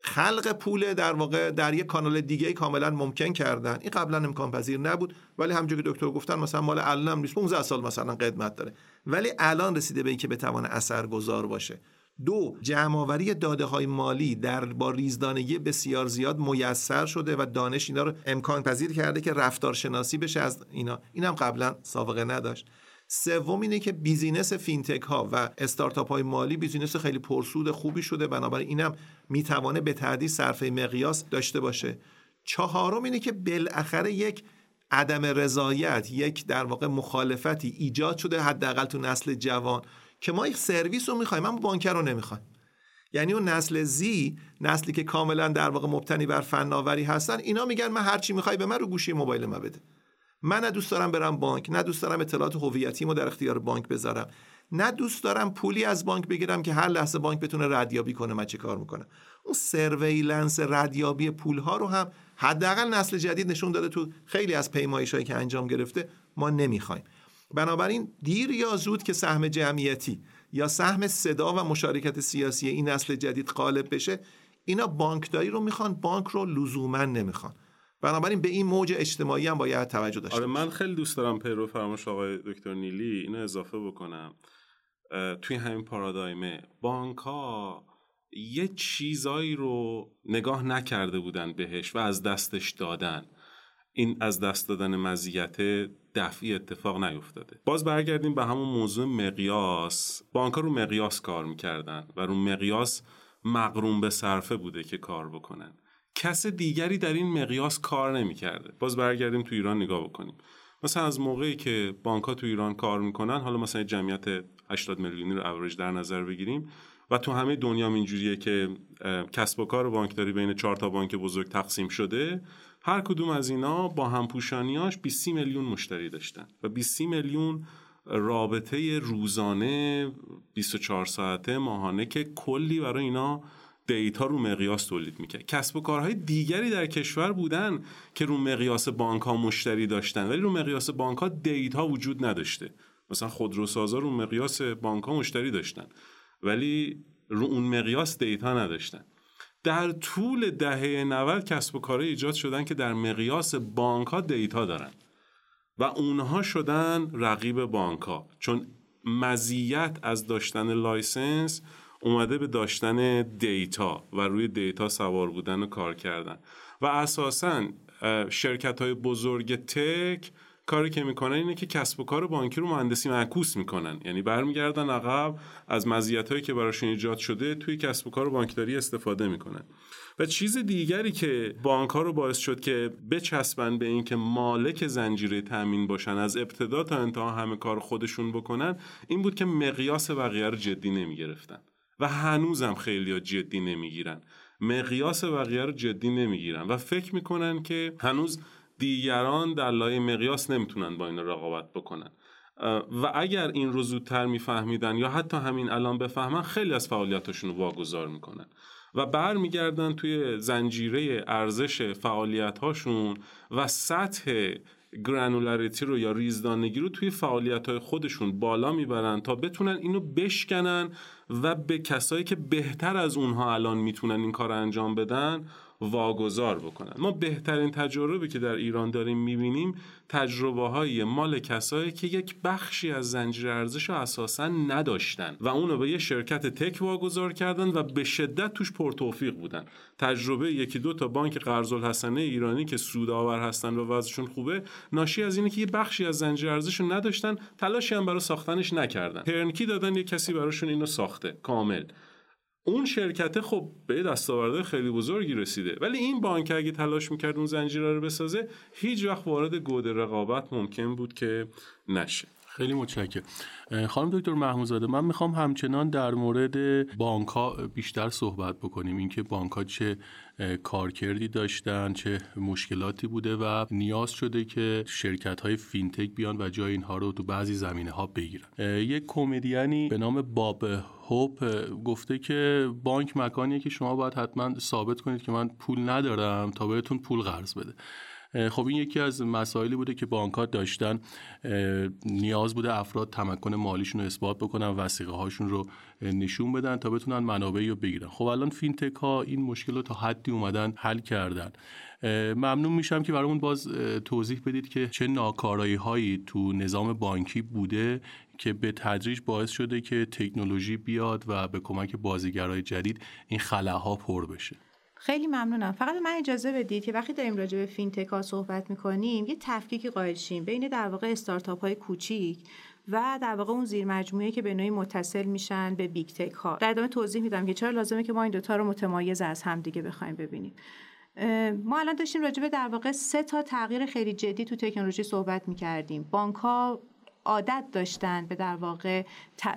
خلق پول در واقع در یک کانال دیگه کاملا ممکن کردن. این قبلا امکان پذیر نبود. ولی همونجوری که دکتر گفتن مثلا مال الان نیست. 15 سال مثلا قدمت داره. ولی الان رسیده به اینکه بتونه اثرگذار باشه. دو جمعآوری داده های مالی در با ریزدانگی بسیار زیاد میسر شده و دانش اینا رو امکان پذیر کرده که رفتارشناسی بشه از اینا. اینم قبلا سابقه نداشت. سوم اینه که business fintech ها و استارتاپ های مالی business خیلی پرسود خوبی شده. بنابراین اینم می‌توانه به تعدیل صرفه مقیاس داشته باشه. چهارم اینه که بالاخره یک عدم رضایت یک در واقع مخالفتی ایجاد شده حداقل تو نسل جوان. که ما یک سرویس رو می‌خوایم اما banker رو نمی‌خوایم. یعنی اون نسل Z نسلی که کاملا در واقع مبتنی بر فناوری هستن اینا میگن من هر چی می‌خوای به من رو گوشی موبایل ما بده. من نه دوست دارم برم بانک نه دوست دارم اطلاعات هویتیمو در اختیار بانک بذارم. نه دوست دارم پولی از بانک بگیرم که هر لحظه بانک بتونه ردیابی کنه من چه کار می‌کنه اون سرویلنس ردیابی پول ها رو هم حداقل نسل جدید نشون داده تو خیلی از پیمایش هایی که انجام گرفته ما نمی‌خوایم. بنابراین دیر یا زود که سهم جمعیتی یا سهم صدا و مشارکت سیاسی این نسل جدید غالب بشه اینا بانکداری رو می‌خوان بانک رو لزوما نمی‌خوان. بنابراین به این موج اجتماعی هم باید توجه داشته آره من خیلی دوست دارم پیرو فرمایش آقای دکتر نیلی اینو اضافه بکنم. توی همین پارادایمه بانک ها یه چیزایی رو نگاه نکرده بودن بهش و از دستش دادن. این از دست دادن مزیت دفعی اتفاق نیفتاده. باز برگردیم به همون موضوع مقیاس. بانک رو مقیاس کار می‌کردن و رو مقیاس مقروم به صرفه بوده که کار بکنن. کس دیگری در این مقیاس کار نمی‌کرده. باز برگردیم تو ایران نگاه بکنیم. مثلا از موقعی که بانک ها تو ایران کار می‌کنن حالا مثلا جمعیت 80 میلیونی رو اوریج در نظر بگیریم و تو همه دنیا اینجوریه که کسب و کار بانکداری بین چهار تا بانک بزرگ تقسیم شده. هر کدوم از اینا با همپوشانیاش 20 میلیون مشتری داشتن و 20 میلیون رابطه روزانه 24 ساعته ماهانه که کلی برای اینا data رو مقیاس تولید می‌کرد. کسب و کارهای دیگری در کشور بودن که رو مقیاس بانک ها مشتری داشتن ولی رو مقیاس بانک ها data وجود نداشته. مثلا خودروسازا رو مقیاس بانک ها مشتری داشتن ولی رو اون مقیاس data نداشتن. در طول دهه 90 کسب و کارهای ایجاد شدن که در مقیاس بانک ها data دارن. و اونها شدن رقیب بانک ها چون مزیت از داشتن license اومده به داشتن data و روی data سوار بودن و کار کردن. و اساسا شرکت های بزرگ tech کاری که می‌کنن اینه که کسب و کار بانکی رو مهندسی معکوس می‌کنن. یعنی برمیگردن عقب از مزیت‌هایی که براشون ایجاد شده توی کسب و کار بانکداری استفاده می‌کنن. و چیز دیگری که بانک ها رو باعث شد که بچسبن به اینکه مالک زنجیره تامین باشن از ابتدا تا انتها همه کار خودشون بکنن این بود که مقیاس بقیه رو جدی نمی‌گرفتن. و هنوزم خیلی جدی نمی‌گیرن. مقیاس بقیه رو جدی نمی‌گیرن. و فکر می‌کنن که هنوز دیگران در لایه مقیاس نمی‌تونن با این رقابت بکنن. و اگر این رو زودتر میفهمیدن یا حتی همین الان بفهمن خیلی از فعالیتاشون رو واگذار می‌کنن. و برمیگردن توی زنجیره ارزش فعالیت هاشون و سطح گرانولاریتی رو یا ریزدانگی رو توی فعالیت های خودشون بالا می‌برن تا بتونن اینو بشکنن و به کسایی که بهتر از اونها الان می‌تونن این کار انجام بدن واگذار بکنن. ما بهترین تجربه که در ایران داریم می‌بینیم تجربه های مال کسایی که یک بخشی از زنجیره ارزش اساسا نداشتن و اونو به یه شرکت تک واگذار کردن و به شدت توش پرتوفیق بودن. تجربه یکی دو تا بانک قرض الحسنه ایرانی که سودآور هستن و وضعشون خوبه ناشی از اینه که یه بخشی از زنجیره ارزش نداشتن تلاشی هم برای ساختنش نکردن. ترنکی دادن یه کسی براشون اینو ساخته. کامل. اون شرکته خب به دستاورده خیلی بزرگی رسیده. ولی این بانک اگه تلاش می‌کرد اون زنجیره رو بسازه هیچ وقت وارد گود رقابت ممکن بود که نشه. خیلی متشکرم. خانم دکتر محمودزاده من می‌خوام همچنان در مورد بانک ها بیشتر صحبت بکنیم. اینکه بانک ها چه کارکردی داشتن چه مشکلاتی بوده و نیاز شده که شرکت های فینتک بیان و جای اینها رو تو بعضی زمینه ها بگیرن یک کمدیانی به نام باب هوپ گفته که بانک مکانیه که شما باید حتما ثابت کنید که من پول ندارم تا بهتون پول قرض بده. خب این یکی از مسائلی بوده که بانک داشتن نیاز بوده افراد تمکن مالیشون رو اثبات بکنن وسیقه هاشون رو نشون بدن تا بتونن منابعی رو بگیرن. خب الان fintech ها این مشکل رو تا حدی اومدن حل کردن. ممنون میشم که برامون باز توضیح بدید که چه ناکارایی هایی تو نظام بانکی بوده که به تدریج باعث شده که تکنولوژی بیاد و به کمک بازیگرای جدید این خلاها پر بشه. خیلی ممنونم. فقط من اجازه بدید که وقتی داریم راجع به fintech ها صحبت می‌کنیم یه تفکیکی قائل شیم بین در واقع استارتاپ های کوچیک و در واقع اون زیر مجموعه که به نوعی متصل میشن به big tech ها. در ادامه توضیح میدم که چرا لازمه که ما این دوتا رو متمایز از همدیگه بخوایم ببینیم. ما الان داشتیم راجع به در واقع سه تا تغییر خیلی جدی تو تکنولوژی صحبت می‌کردیم. بانک ها عادت داشتن به در واقع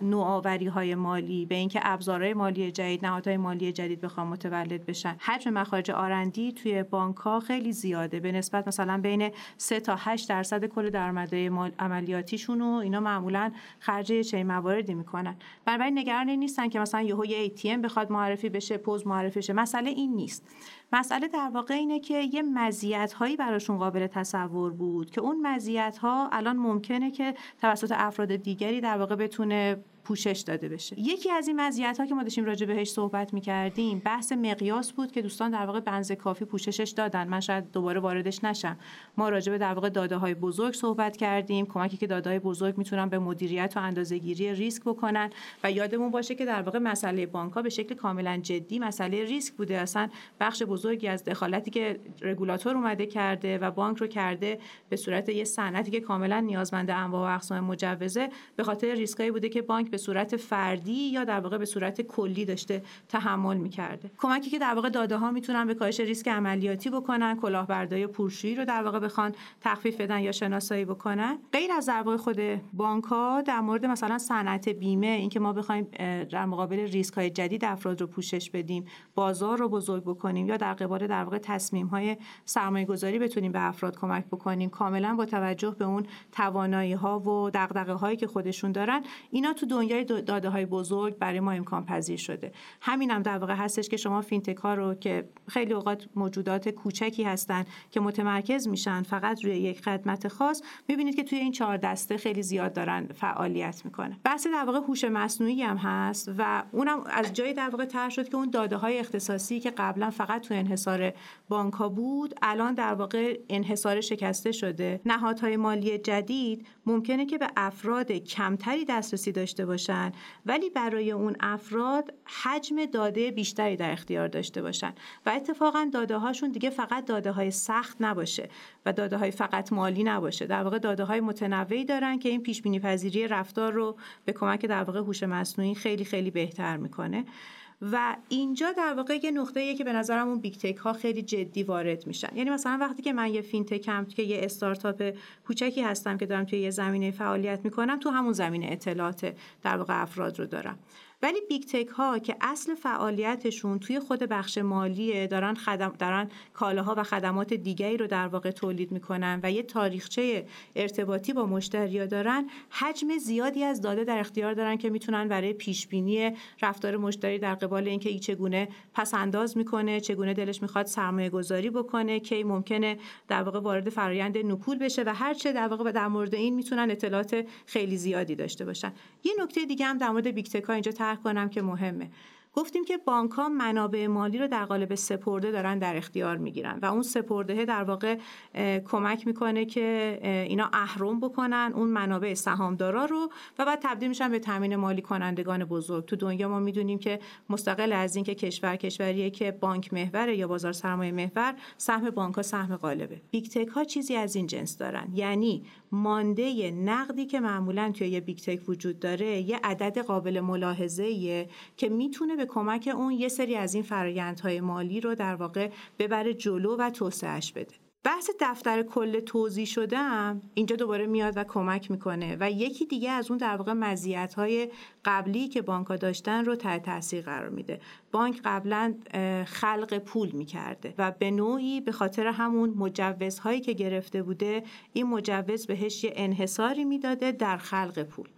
نوآوری های مالی به اینکه ابزارهای مالی جدید نهادهای مالی جدید بخوام متولد بشن. حجم مخارج R&D توی بانک ها خیلی زیاده. به نسبت مثلا بین 3 تا 8 درصد کل درآمدهای عملیاتیشون و اینا معمولا خرج چه مواردی می‌کنن. بنابراین نگران نیستن که مثلا یهو یه ATM بخواد معرفی بشه پوز معرفی بشه. مسئله این نیست. مسئله در واقع اینه که یه مزیت هایی براشون قابل تصور بود که اون مزیت ها الان ممکنه که توسط افراد دیگری در واقع بتونه پوشش داده بشه. یکی از این مزیت ها که ما داشتیم راجع بهش صحبت می‌کردیم بحث مقیاس بود که دوستان در واقع بنز کافی پوششش دادن. من شاید دوباره واردش نشم. ما راجع به در واقع داده های بزرگ صحبت کردیم کمکی که داده های بزرگ می‌تونن به مدیریت و اندازهگیری ریسک بکنن. و یادمون باشه که در واقع مسئله بانک ها به شکل کاملا جدی مسئله ریسک بوده. اصلا بخش بزرگی از دخالتی که رگولاتور اومده کرده و بانک رو کرده به صورت یه صنعتی که کاملا نیازمند انواع و اقسام مجوزه به خاطر ریسکایی بوده که بانک صورت فردی یا در واقع به صورت کلی داشته تحمل می‌کرده. کمکی که در واقع داده ها می‌تونن به کاهش ریسک عملیاتی بکنن کلاهبرداری پولشویی رو در واقع بخوان تخفیف بدن یا شناسایی بکنن. غیر از در واقع خود بانک ها در مورد مثلا صنعت بیمه اینکه ما بخوایم در مقابل ریسک های جدید افراد رو پوشش بدیم بازار رو بزرگ بکنیم یا در قبال در واقع تصمیم های سرمایه گذاری بتونیم به افراد کمک بکنیم. کاملا با توجه به اون توانایی ها و دغدغه هایی که خودشون دارن اینا تو دنیا دنیای داده های بزرگ برای ما امکان پذیر شده. همین هم در واقع هستش که شما فینتک ها رو که خیلی اوقات موجودات کوچکی هستن که متمرکز میشن فقط روی یک خدمت خاص می‌بینید که توی این چهار دسته خیلی زیاد دارن فعالیت می‌کنه. بحث در واقع هوش مصنوعی هم هست و اونم از جایی در واقع طرح شد که اون داده های اختصاصی که قبلا فقط تو انحصار بانک بود الان در واقع انحصار شکسته شده. نهادهای مالی جدید ممکنه که به افراد کمتری دسترسی داشته باشه باشن ولی برای اون افراد حجم داده بیشتری در اختیار داشته باشن. و اتفاقا داده هاشون دیگه فقط داده های سخت نباشه و داده های فقط مالی نباشه. در واقع داده های متنوعی دارن که این پیش بینی پذیری رفتار رو به کمک در واقع هوش مصنوعی خیلی خیلی بهتر می‌کنه. و اینجا در واقع یه نقطه که به نظرم اون big tech ها خیلی جدی وارد میشن. یعنی مثلا وقتی که من یه fintech م که یه استارتاپ کوچکی هستم که دارم توی یه زمینه فعالیت می‌کنم تو همون زمینه اطلاعات در واقع افراد رو دارم. ولی big tech ها که اصل فعالیتشون توی خود بخش مالیه دارن خدم دارن کالاها و خدمات دیگری رو در واقع تولید می‌کنن و یه تاریخچه ارتباطی با مشتریا دارن حجم زیادی از داده در اختیار دارن که می‌تونن برای پیش بینی رفتار مشتری در قبال اینکه ای چگونه پس انداز می‌کنه چگونه دلش می‌خواد سرمایه گذاری بکنه کی ممکنه در واقع وارد فرایند نکول بشه و هر چه در واقع در مورد این می‌تونن اطلاعات خیلی زیادی داشته باشن. یه نکته دیگه هم در مورد big tech ها اینجا کنم که مهمه. گفتیم که بانک ها منابع مالی رو در قالب سپرده دارن در اختیار می‌گیرن و اون سپرده در واقع کمک می‌کنه که اینا اهرم بکنن اون منابع سهامدارا رو و بعد تبدیل میشن به تامین مالی کنندگان بزرگ. تو دنیا ما می‌دونیم که مستقل از اینکه کشور کشوریه که بانک محور یا بازار سرمایه محور سهم بانک ها سهم غالبه. big tech ها چیزی از این جنس دارن. یعنی مانده نقدی که معمولا توی یه big tech وجود داره یه عدد قابل ملاحظه که می‌تونه به کمک اون یه سری از این فرایندهای مالی رو در واقع ببره جلو و توسعهش بده. بحث دفتر کل توزیع شده هم اینجا دوباره میاد و کمک می‌کنه و یکی دیگه از اون در واقع مزیت های قبلی که بانک داشتن رو تحت تاثیر قرار میده. بانک قبلا خلق پول می‌کرده و به نوعی به خاطر همون مجوزهایی که گرفته بوده این مجوز بهش یه انحصاری می‌داده در خلق پول.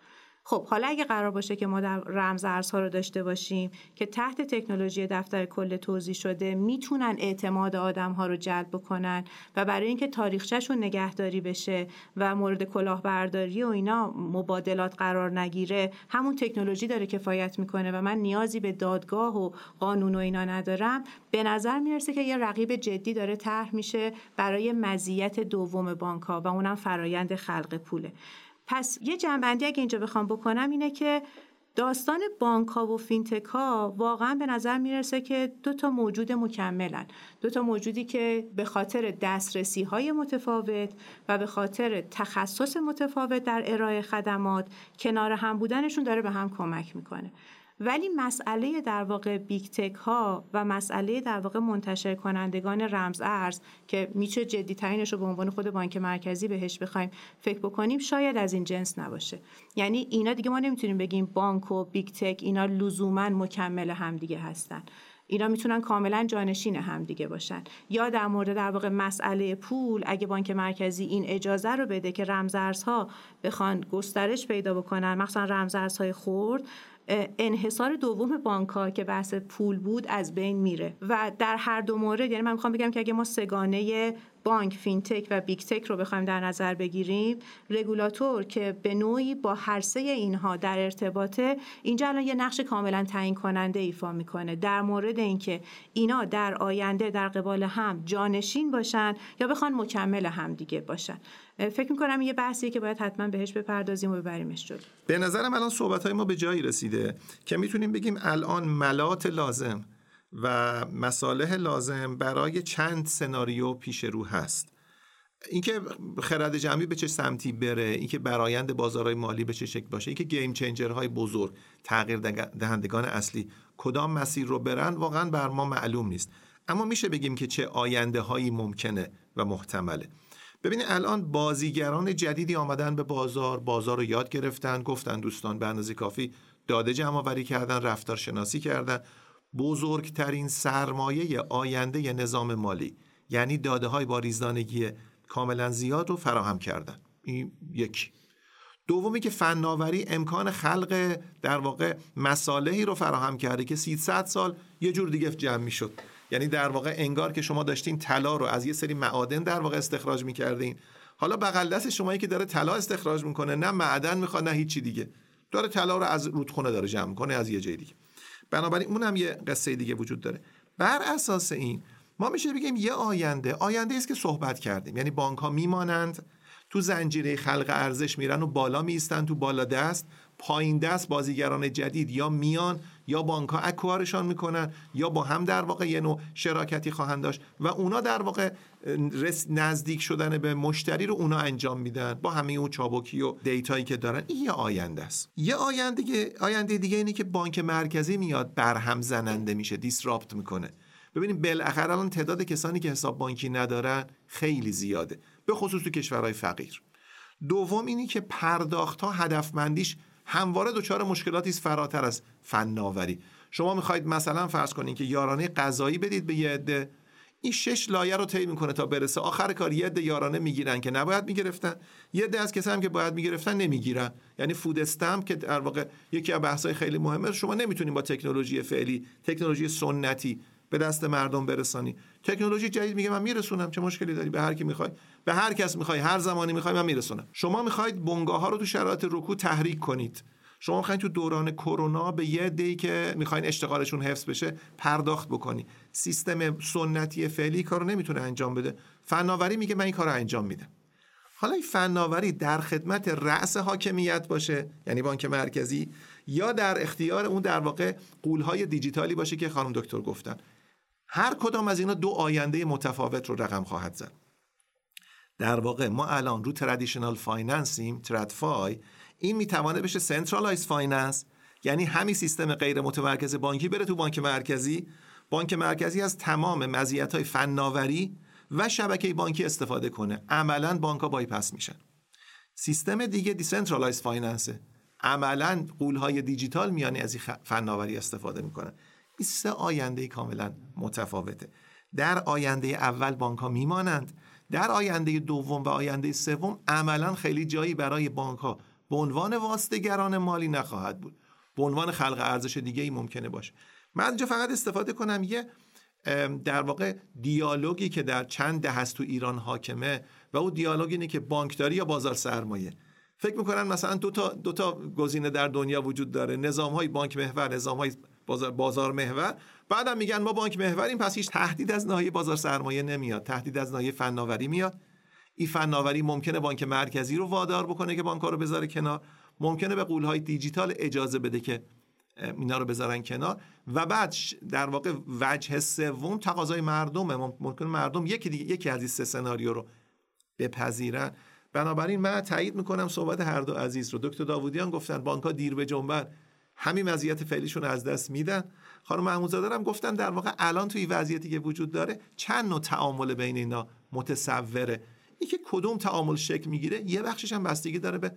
خب حالا اگه قرار باشه که ما در رمز ارزها رو داشته باشیم که تحت تکنولوژی دفتر کل توضیح شده می‌تونن اعتماد آدم ها رو جلب بکنن و برای اینکه تاریخچهشون نگهداری بشه و مورد کلاهبرداری و اینا مبادلات قرار نگیره همون تکنولوژی داره کفایت می‌کنه و من نیازی به دادگاه و قانون و اینا ندارم. به نظر می‌رسه که یه رقیب جدی داره طرح میشه برای مزیت دوم بانک ها و اونم فرایند خلق پوله. پس یه جمع‌بندی اگه اینجا بخوام بکنم اینه که داستان بانک ها و fintech ها واقعا به نظر می‌رسه که دو تا موجود مکملن. دو تا موجودی که به خاطر دسترسی های متفاوت و به خاطر تخصص متفاوت در ارائه خدمات کنار هم بودنشون داره به هم کمک می‌کنه. ولی مسئله در واقع big tech ها و مسئله در واقع منتشر کنندگان رمز ارز که میشه جدی ترینش رو به عنوان خود بانک مرکزی بهش بخوایم فکر بکنیم شاید از این جنس نباشه. یعنی اینا دیگه ما نمی‌تونیم بگیم بانک و big tech اینا لزوما مکمل همدیگه هستن. اینا می‌تونن کاملا جانشین همدیگه باشن. یا در مورد در واقع مسئله پول اگه بانک مرکزی این اجازه رو بده که رمزارزها بخوان گسترش پیدا بکنن مثلا رمزارزهای خرد انحصار دوم بانک که بحث پول بود از بین میره. و در هر دو مورد یعنی من می‌خوام بگم که اگه ما سه‌گانه بانک fintech و big tech رو بخوایم در نظر بگیریم رگولاتور که به نوعی با هر سه اینها در ارتباطه اینجا الان یه نقش کاملا تعیین کننده ایفا می‌کنه. در مورد اینکه اینا در آینده در قبال هم جانشین باشن یا بخوان مکمل هم دیگه باشن. فکر می‌کنم یه بحثیه که باید حتما بهش بپردازیم و ببریمش جلو. به نظرم الان صحبت های ما به جایی رسیده که می‌تونیم بگیم الان ملات لازم. و مصالح لازم برای چند سناریو پیش رو هست. اینکه خرد جمعی به چه سمتی بره اینکه برایند بازارهای مالی به چه شکل باشه اینکه گیم چنجرهای بزرگ تغییر دهندگان اصلی کدام مسیر رو برن واقعا بر ما معلوم نیست. اما میشه بگیم که چه آینده هایی ممکنه و محتمله. ببینید الان بازیگران جدیدی آمدن به بازار بازار رو یاد گرفتن گفتن دوستان به اندازه کافی داده جمع آوری کردن رفتار شناسی کردن. بزرگترین سرمایه آینده نظام مالی یعنی داده های با ریزدانگی کاملا زیاد رو فراهم کردن. این یک دومی که فناوری امکان خلق در واقع مصالحی رو فراهم کرده که 300 سال یه جور دیگه جمع می‌شد. یعنی در واقع انگار که شما داشتین طلا رو از یه سری معادن در واقع استخراج می‌کردین. حالا بغل دست شمایی که داره طلا استخراج می‌کنه نه معدن می‌خواد نه هیچی دیگه. داره طلا رو از رودخونه داره جمع کنه از یه جای دیگه. بنابراین اون هم یه قصه دیگه وجود داره. بر اساس این ما میشه بگیم یه آینده آینده است که صحبت کردیم. یعنی بانک ها میمانند تو زنجیره خلق ارزش میرن و بالا میستن تو بالا دست پایین دست بازیگران جدید یا میان یا بانک ها اکوارشان می‌کنن یا با هم در واقع یه نوع شراکتی خواهند داشت و اونا در واقع نزدیک شدن به مشتری رو اونا انجام میدن با همه اون چابکی و دیتایی که دارن. این یه آینده است. یه آینده آینده دیگه اینه که بانک مرکزی میاد برهم زننده میشه دیسراپت می‌کنه. ببینیم بالاخره الان تعداد کسانی که حساب بانکی ندارن خیلی زیاده به خصوص تو کشورهای فقیر. دوم اینی که پرداخت ها هدفمندیش همواره دچار مشکلاتی است فراتر از فناوری. شما می‌خواید مثلا فرض کنید که یارانه غذایی بدید به یه عده. این شش لایه رو طی می‌کنه تا برسه. آخر کار یه عده یارانه می‌گیرن که نباید می‌گرفتن. یه عده از کسایی که باید می‌گرفتن نمی‌گیرن. یعنی فود استمپ که در واقع یکی از بحث‌های خیلی مهمه. شما نمی‌تونید با تکنولوژی فعلی تکنولوژی سنتی به دست مردم برسانی. تکنولوژی جدید میگه من میرسونم. چه مشکلی داری؟ به هر کی می‌خوای. به هر کس می‌خوای. هر زمانی می‌خوای من میرسونم. شما می‌خواید بنگاه ها رو تو شرایط رکود تحریک کنید. شما می‌خواین تو دوران کرونا به یه دی که می‌خواین اشتغالشون حفظ بشه پرداخت بکنی. سیستم سنتی فعلی کارو نمی‌تونه انجام بده. فناوری میگه من این کارو انجام میدم. حالا این فناوری در خدمت رأس حاکمیت باشه یعنی بانک مرکزی یا در اختیار اون در واقع غول‌های دیجیتالی باشه که خانم دکتر گفتن. هر کدام از اینا دو آینده متفاوت رو رقم خواهد زد. در واقع ما الان رو traditional finance یم TradFi این می‌توانه بشه centralized finance یعنی همین سیستم غیر متمرکز بانکی بره تو بانک مرکزی. بانک مرکزی از تمام مزیت های فناوری و شبکه بانکی استفاده کنه. عملا بانک ها بایپس میشن. سیستم دیگه decentralized finance ه. عملا غول دیجیتال میانی از این فناوری استفاده می‌کنن. این سه آینده کاملا متفاوته. در آینده اول بانک ها میمانند. در آینده دوم و آینده سوم عملا خیلی جایی برای بانک ها به عنوان واسطگران مالی نخواهد بود. به عنوان خلق ارزش دیگه ای ممکنه باشه. من اینجا فقط استفاده کنم یه در واقع دیالوگی که در چند ده هست تو ایران حاکمه و او دیالوگ اینه که بانکداری یا بازار سرمایه. فکر می‌کنن مثلا دو تا, دو تا گزینه در دنیا وجود داره. نظام های بانک محور نظام های بازار, بازار محور. بعدم میگن ما بانک محوریم پس هیچ تهدید از ناحیه بازار سرمایه نمیاد. تهدید از ناحیه فناوری میاد. این فناوری ممکنه بانک مرکزی رو وادار بکنه که بانک رو بذاره کنار. ممکنه به قولهای دیجیتال اجازه بده که اینا رو بذارن کنار. و بعد در واقع وجه سوم تقاضای مردمه ممکن مردم یکی دیگه یکی از این سه سناریو رو بپذیرن. بنابراین من تایید می‌کنم صحبت هر دو عزیز رو. دکتر داوودیان گفتن بانک دیر به جنبن. همین وضعیت فعلیشون از دست میدن. خانم محمودزاده هم گفتن در واقع الان توی وضعیتی که وجود داره چند نوع تعامل بین اینا متصوره. که کدوم تعامل شکل می‌گیره یه بخشش هم بستگی داره به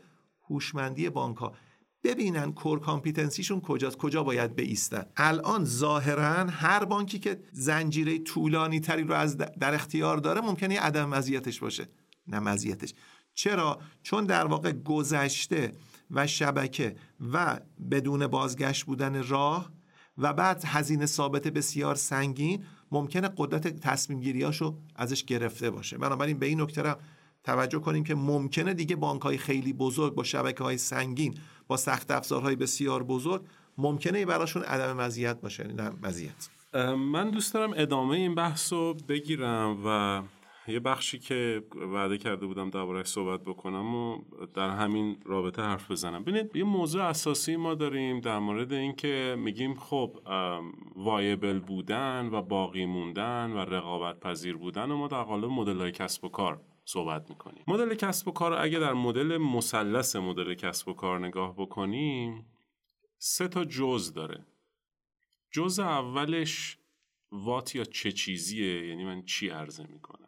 هوشمندی بانک ها ببینن کور کامپیتنسیشون کجاست کجا باید بیستن. الان ظاهرا هر بانکی که زنجیره طولانی تری رو از در اختیار داره ممکنه عدم مزیتش باشه. نه مزیتش. چرا؟ چون در واقع گذشته و شبکه و بدون بازگشت بودن راه و بعد هزینه ثابت بسیار سنگین ممکنه قدرت تصمیم گیریاشو ازش گرفته باشه. بنابراین به این نکته توجه کنیم که ممکنه دیگه بانک های خیلی بزرگ با شبکه های سنگین با سخت افزارهای بسیار بزرگ ممکنه براشون عدم مزیت باشه. نه مزیت. من دوست دارم ادامه این بحث رو بگیرم و یه بخشی که وعده کرده بودم دربارهش صحبت بکنم و در همین رابطه حرف بزنم. ببینید یه موضوع اساسی ما داریم در مورد اینکه میگیم خب وایبل بودن و باقی موندن و رقابت پذیر بودن و ما در قالب مدل های کسب و کار صحبت می‌کنیم. مدل کسب و کار اگه در مدل مثلث مدل کسب و کار نگاه بکنیم سه تا جز داره. جز اولش وات یا چه چیزیه یعنی من چی عرضه می‌کنم؟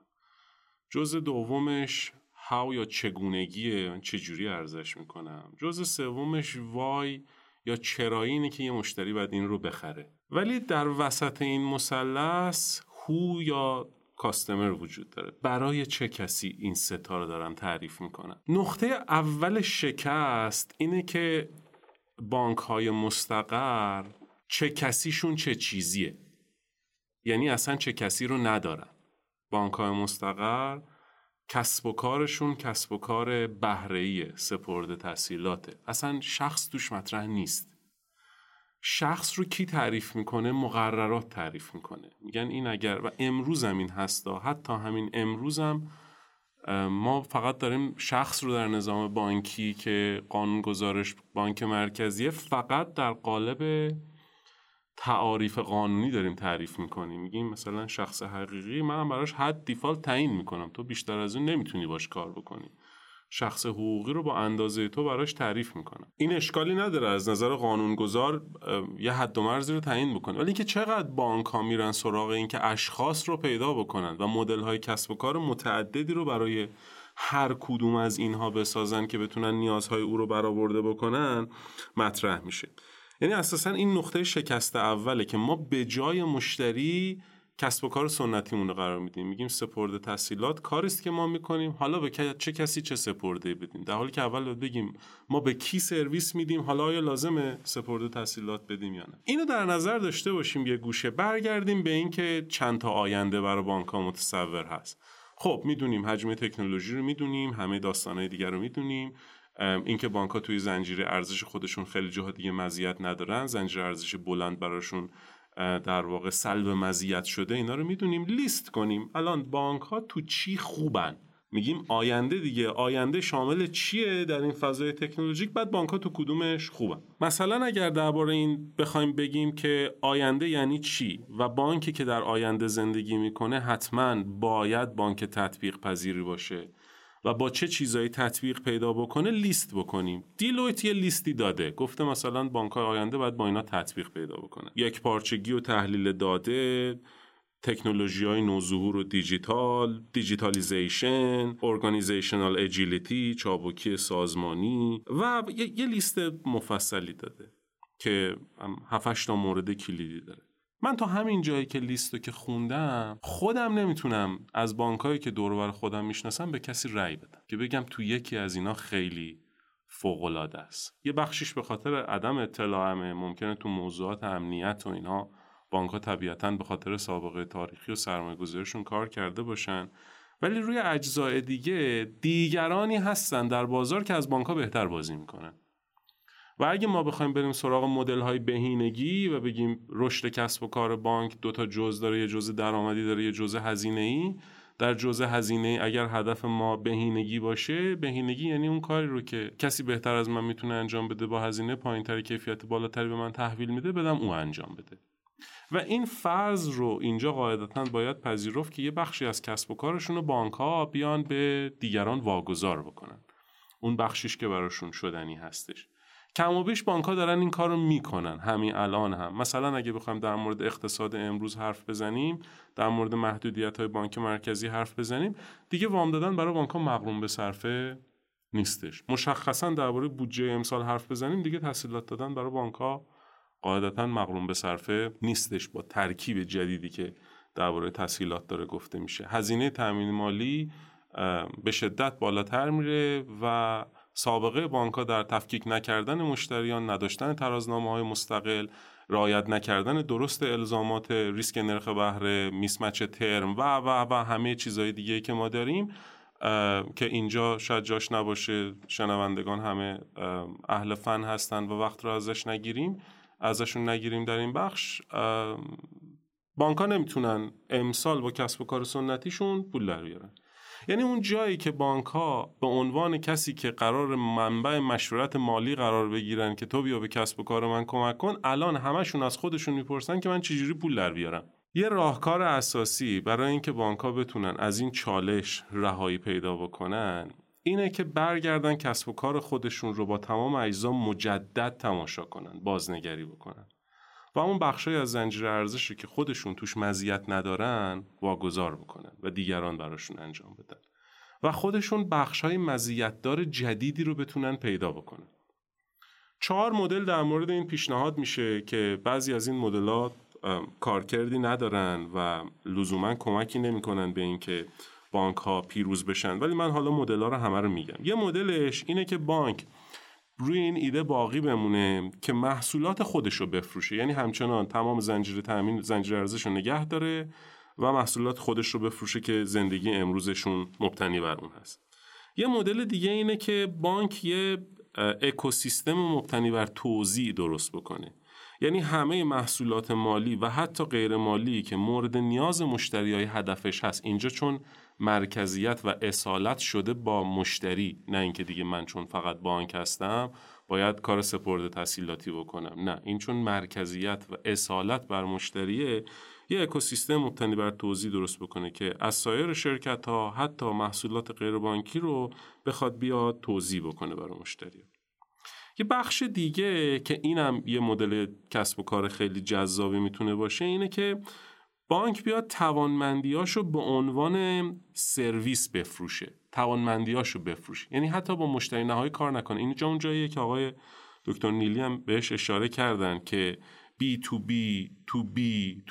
جز دومش هاو یا چگونگیه چجوری ارزش می‌کنم؟ جز سومش وای یا چرایی اینه که یه مشتری باید این رو بخره. ولی در وسط این مثلث هو یا کاستمر وجود داره. برای چه کسی این ستا رو دارن تعریف می‌کنن نقطه اول شکست اینه که بانک های مستقر چه کسیشون چه چیزیه. یعنی اصلا چه کسی رو ندارن. بانک های مستقر کسب و کارشون کسب و کار بهره‌ای سپرده تحصیلاته. اصلا شخص توش مطرح نیست. شخص رو کی تعریف می‌کنه؟ مقررات تعریف می‌کنه. میگن این اگر و امروز هم این هستا. حتی همین امروز هم ما فقط داریم شخص رو در نظام بانکی که قانون گزارش بانک مرکزیه فقط در قالب تعاریف قانونی داریم تعریف می‌کنیم. میگیم مثلا شخص حقیقی منم براش حد دیفالت تعیین می‌کنم. تو بیشتر از این نمی‌تونی باش کار بکنی. شخص حقوقی رو با اندازه تو براش تعریف می‌کنم. این اشکالی نداره از نظر قانونگذار یه حد و مرزی رو تعیین بکنه. ولی اینکه چقدر بانک ها میرن سراغ اینکه اشخاص رو پیدا بکنن و مدل های کسب و کار متعددی رو برای هر کدوم از اینها بسازن که بتونن نیازهای او رو برآورده بکنن مطرح میشه. یعنی اساسا این نقطه شکست اوله که ما به جای مشتری کسب و کار سنتیمون رو قرار میدیم. میگیم سپرده تحصیلات. کاریست که ما می‌کنیم. حالا به چه کسی چه سپرده بدیم. در حالی که اول بگیم ما به کی سرویس میدیم. حالا آیا لازمه سپرده تحصیلات بدیم یا نه؟ اینو در نظر داشته باشیم یه گوشه. برگردیم به اینکه چند تا آینده برای بانک متصور هست. خب می‌دونیم حجم تکنولوژی رو می‌دونیم. همه داستانهای دیگر رو می‌دونیم. اینکه بانک ها توی زنجیره ارزش خودشون خیلی جاها دیگه مزیت ندارن زنجیره ارزش بلند براشون در واقع سلب مزیت شده اینا رو می‌دونیم لیست کنیم. الان بانک ها تو چی خوبن؟ میگیم آینده دیگه. آینده شامل چیه در این فضای تکنولوژیک؟ بعد بانک ها تو کدومش خوبن؟ مثلا اگر درباره این بخوایم بگیم که آینده یعنی چی و بانکی که در آینده زندگی می‌کنه حتما باید بانک تطبیق پذیری باشه. و با چه چیزایی تطبیق پیدا بکنه لیست بکنیم. دیلویت یه لیستی داده. گفته مثلا بانک آینده باید با اینا تطبیق پیدا بکنه. یک پارچگی و تحلیل داده تکنولوژی های نوظهور و دیجیتال digitalization organizational agility چابکی سازمانی و یه, لیست مفصلی داده که هفتش تا مورد کلیدی داره. من تا همین جایی که لیست که خوندم خودم نمی‌تونم از بانکایی که دور خودم می‌شناسم به کسی رأی بدم. که بگم تو یکی از اینا خیلی فوق است. یه بخشیش به خاطر عدم اطلاعمه. ممکنه تو موضوعات امنیت و اینها بانک ها طبیعتا به خاطر سابقه تاریخی و سرمایه گذارشون کار کرده باشن. ولی روی اجزای دیگه دیگرانی هستن در بازار که از بانک ها بهتر بازی می‌کنن. و اگه ما بخوایم بریم سراغ مدل های بهینگی و بگیم رشد کسب و کار بانک دو تا جزء داره یه جزء درآمدی داره یه جزء هزینه ای در جزء هزینه اگر هدف ما بهینگی باشه بهینگی یعنی اون کاری رو که کسی بهتر از من می‌تونه انجام بده با هزینه پایینتری کیفیت بالاتری به من تحویل میده بدم او انجام بده. و این فرض رو اینجا قاعدتا باید پذیرفت که یه بخشی از کسب و کارشون رو بانک ها بیان به دیگران واگذار بکنن. اون بخشیش که براشون شدنی هستش. کم و بیش بانک ها دارن این کار رو می‌کنن. همین الان هم. مثلا اگه بخوایم در مورد اقتصاد امروز حرف بزنیم در مورد محدودیت های بانک مرکزی حرف بزنیم دیگه وام دادن برای بانک ها مقروم به صرفه نیستش. مشخصا درباره بودجه امسال حرف بزنیم دیگه تحصیلات دادن برای بانک ها قاعدتا مقروم به صرفه نیستش با ترکیب جدیدی که درباره تسهیلات داره گفته میشه. هزینه تامین مالی به شدت بالاتر میره و سابقه بانک در تفکیک نکردن مشتریان نداشتن ترازنامه های مستقل رعایت نکردن درست الزامات ریسک نرخ بهره میسمچ ترم و و و همه چیزهای دیگه که ما داریم که اینجا شاید جاش نباشه شنوندگان همه اهل فن هستن و وقت رو ازش نگیریم ازشون نگیریم در این بخش بانک ها نمی‌تونن امسال با کسب و کار سنتیشون پول در بیارن. یعنی اون جایی که بانک ها به عنوان کسی که قرار منبع مشورت مالی قرار بگیرن که تو بیا به کسب و کار من کمک کن الان همشون از خودشون می‌پرسن که من چجوری پول در بیارم. یه راهکار اساسی برای اینکه بانک ها بتونن از این چالش رهایی پیدا بکنن اینه که برگردن کسب و کار خودشون رو با تمام اجزا مجدد تماشا کنن بازنگری بکنن. و اون بخشای از زنجیره ارزشی که خودشون توش مزیت ندارن واگذار بکنن و دیگران براشون انجام بدن. و خودشون بخشای مزیتدار جدیدی رو بتونن پیدا بکنن. چهار مدل در مورد این پیشنهاد میشه که بعضی از این مدلات کارکردی ندارن و لزوما کمکی نمی‌کنن به اینکه بانک ها پیروز بشن. ولی من حالا مدل ها رو همه رو میگم. یه مدلش اینه که بانک روی این ایده باقی بمونه که محصولات خودش رو بفروشه. یعنی همچنان تمام زنجیره تامین زنجیره ارزش رو نگه داره و محصولات خودش رو بفروشه که زندگی امروزشون مبتنی بر اون هست. یه مدل دیگه اینه که بانک یه اکوسیستم مبتنی بر توزیع درست بکنه. یعنی همه محصولات مالی و حتی غیر مالی که مورد نیاز مشتری های هدفش هست اینجا چون مرکزیت و اصالت شده با مشتری نه اینکه دیگه من چون فقط بانک هستم باید کار سپرده تحصیلاتی بکنم. نه این چون مرکزیت و اصالت بر مشتریه یه اکوسیستم مبتنی بر توضیح درست بکنه که از سایر شرکت ها حتی محصولات غیر بانکی رو بخواد بیاد توضیح بکنه برای مشتری. یه بخش دیگه که اینم یه مدل کسب و کار خیلی جذابی می‌تونه باشه اینه که بانک بیاد توانمندیاشو به عنوان سرویس بفروشه. توانمندیاشو بفروشه. یعنی حتی با مشتری نهایی کار نکنه. اینجا اون جاییه که آقای دکتر نیلی هم بهش اشاره کردن که B to B, to B,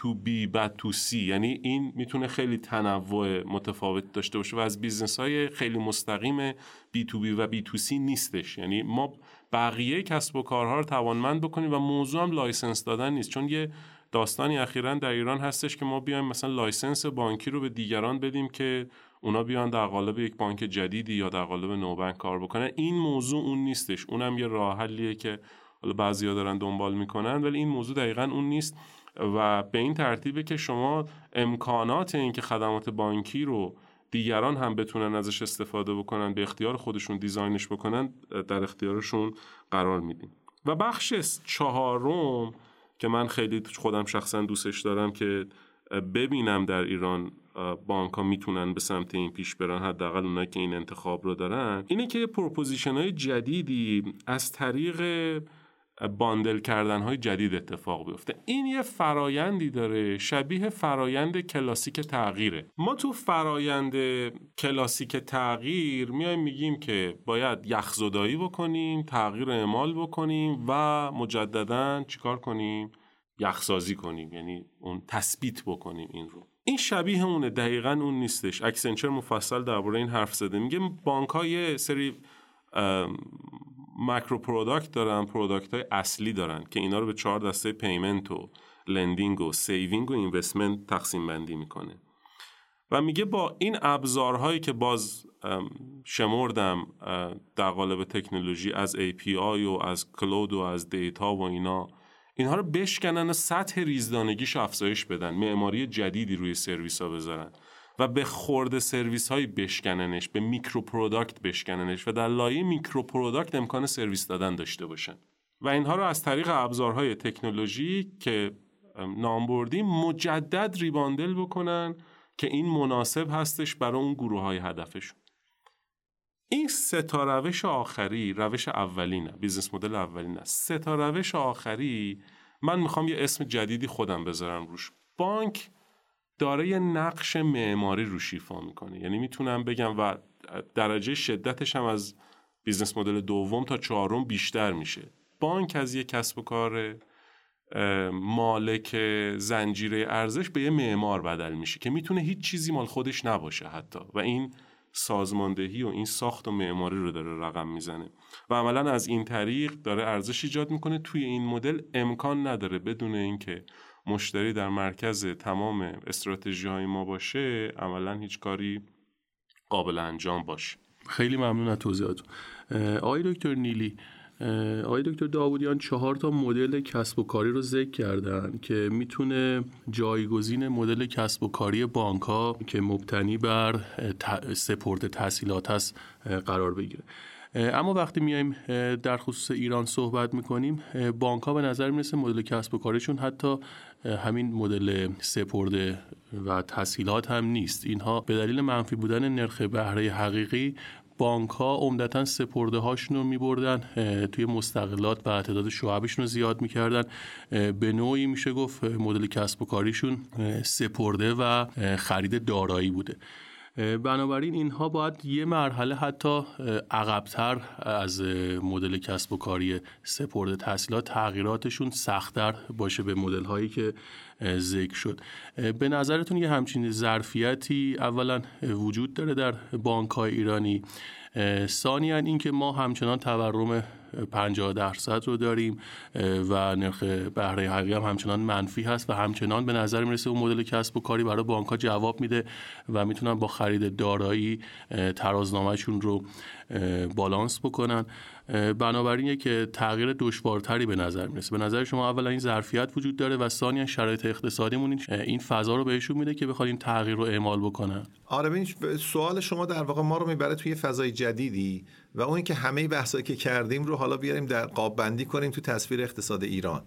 to B, بعد to C. یعنی این می‌تونه خیلی تنوع متفاوت داشته باشه و از business های خیلی مستقیم B to B و B to C نیستش. یعنی ما بقیه کسب و کارها رو توانمند بکنیم و موضوع هم license دادن نیست. چون یه داستانی اخیرا در ایران هستش که ما بیایم مثلا license بانکی رو به دیگران بدیم که اونا بیان در قالب یک بانک جدیدی یا در قالب neobank کار بکنن. این موضوع اون نیستش. اونم یه راه حلیه که حالا بعضیا دارن دنبال می‌کنن ولی این موضوع دقیقا اون نیست و به این ترتیبه که شما امکانات این که خدمات بانکی رو دیگران هم بتونن ازش استفاده بکنن به اختیار خودشون design ش بکنن در اختیارشون قرار میدیم و بخش چهارم که من خیلی خودم شخصا دوستش دارم که ببینم در ایران بانک ها می‌تونن به سمت این پیش برن حداقل اونایی که این انتخاب رو دارن. اینه که proposition های جدیدی از طریق bundle کردن های جدید اتفاق بیفته. این یه فرایندی داره شبیه فرایند کلاسیک تغییره. ما تو فرایند کلاسیک تغییر میایم میگیم که باید یخزدایی بکنیم تغییر اعمال بکنیم و مجددا چیکار کنیم؟ یخسازی کنیم یعنی اون تثبیت بکنیم این رو. این شبیه اونه دقیقا اون نیستش. Accenture مفصل درباره این حرف زده. میگه بانک های سری macro product دارن product های اصلی دارن که اینا رو به چهار دسته payment و lending و saving و investment تقسیم بندی می‌کنه. و میگه با این ابزارهایی که بر شمردم در قالب تکنولوژی از API و از cloud و از data و اینا اینها رو بشکنن و سطح ریزدانگیش افزایش بدن معماری جدیدی روی سرویس ها بذارن. و به خورده سرویس های بشکننش به micro product بشکننش و در لایه micro product امکان سرویس دادن داشته باشن. و اینها رو از طریق ابزارهای تکنولوژی که نام بردیم مجدد rebundle بکنن که این مناسب هستش برای اون گروه های هدفشون. این سه تا روش آخری روش اولینه business model اولینه. سه تا روش آخری من می‌خوام یه اسم جدیدی خودم بذارم روش. بانک داره یه نقش معماری رو ایفا می‌کنه. یعنی می‌تونم بگم و درجه شدتش هم از business model دوم تا چهارم بیشتر میشه. بانک از یه کسب و کار مالک زنجیره ارزش به یه معمار بدل میشه که می‌تونه هیچ چیزی مال خودش نباشه حتی. و این سازماندهی و این ساخت و معماری رو داره رقم می‌زنه. و عملا از این طریق داره ارزش ایجاد می‌کنه. توی این مدل امکان نداره بدون اینکه مشتری در مرکز تمام استراتژی های ما باشه عملا هیچ کاری قابل انجام باشه. خیلی ممنون از توضیحاتون. آقای دکتر نیلی آقای دکتر داودیان چهار تا مدل کسب و کاری رو ذکر کردن که می‌تونه جایگزین مدل کسب و کاری بانک ها که مبتنی بر سپورت تحصیلات هست قرار بگیره. اما وقتی میایم در خصوص ایران صحبت می‌کنیم بانک ها به نظر می‌رسه مدل کسب و کارشون حتی همین مدل سپرده و تسهیلات هم نیست. اینها به دلیل منفی بودن نرخ بهره حقیقی بانک ها عمدتا سپرده هاشون رو میبردن توی مستقلات و تعداد شعبشون رو زیاد می‌کردن. به نوعی میشه گفت مدل کسب و کاریشون سپرده و خرید دارایی بوده. بنابراین اینها باید یه مرحله حتی عقبتر از مدل کسب و کاری سپرده تحصیلات تغییراتشون سختتر باشه به مدل هایی که ذکر شد. به نظرتون یه همچین ظرفیتی اولا وجود داره در بانک های ایرانی ثانیا اینکه ما همچنان تورم 50 درصد رو داریم و نرخ بهره حقیقی هم همچنان منفی هست و همچنان به نظر می‌رسه اون مدل کسب و کاری برای بانک جواب میده و می‌تونن با خرید دارایی ترازنامهشون رو بالانس بکنن. بنابراین که تغییر دشوارتری به نظر می‌رسه. به نظر شما اولا این ظرفیت وجود داره و ثانیا شرایط اقتصادیمون این فضا رو بهشون میده که بخواد این تغییر رو اعمال بکنن. آره ببین سوال شما در واقع ما رو می‌بره توی فضای جدیدی و اون که همه بحثایی که کردیم رو حالا بیاریم در قاب بندی کنیم تو تصویر اقتصاد ایران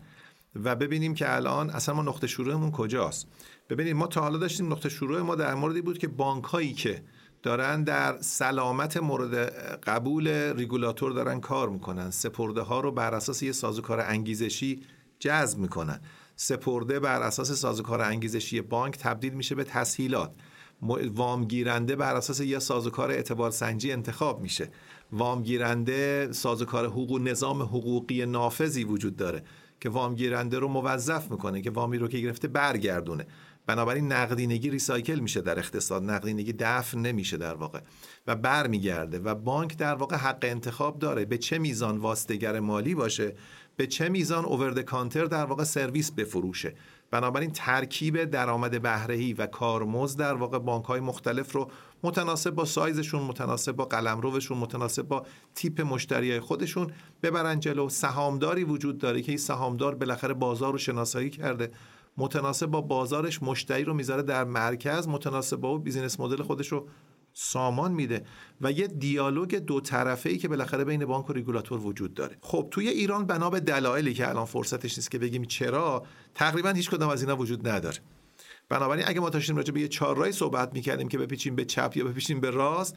و ببینیم که الان اصلا ما نقطه شروعمون کجاست. ببینید ما تا حالا داشتیم نقطه شروع ما در موردی بود که بانک هایی که دارن در سلامت مورد قبول ریگولاتور دارن کار می‌کنن. سپرده ها رو بر اساس یه سازوکار انگیزشی جذب می‌کنن. سپرده بر اساس سازوکار انگیزشی بانک تبدیل میشه به تسهیلات. وامگیرنده بر اساس یه سازوکار اعتبار سنجی انتخاب میشه. وامگیرنده سازوکار حقوق نظام حقوقی نافذی وجود داره که وامگیرنده رو موظف می‌کنه که وامی رو که گرفته برگردونه. بنابراین نقدینگی ریسایکل میشه در اقتصاد. نقدینگی دفن نمیشه در واقع. و برمیگرده و بانک در واقع حق انتخاب داره. به چه میزان واسطگر مالی باشه به چه میزان اوورد کانتر در واقع سرویس بفروشه. بنابراین ترکیب درآمد بهره‌ای و کارمزد در واقع بانک های مختلف رو متناسب با سایزشون متناسب با قلمروشون متناسب با تیپ مشتری خودشون ببرن جلو. سهامداری وجود داره که این سهامدار بالاخره بازار رو شناسایی کرده. متناسب با بازارش مشتری رو می‌ذاره در مرکز متناسب با business model خودش رو سامان میده و یه دیالوگ دو طرفه ای که بالاخره بین بانک و ریگولاتور وجود داره. خب توی ایران بنا به دلایلی که الان فرصتش نیست که بگیم چرا تقریبا هیچ کدام از اینا وجود نداره. بنابراین اگه ما داشتیم راجع به یه چهارراهی صحبت می‌کردیم که بپیچیم به چپ یا بپیچیم به راست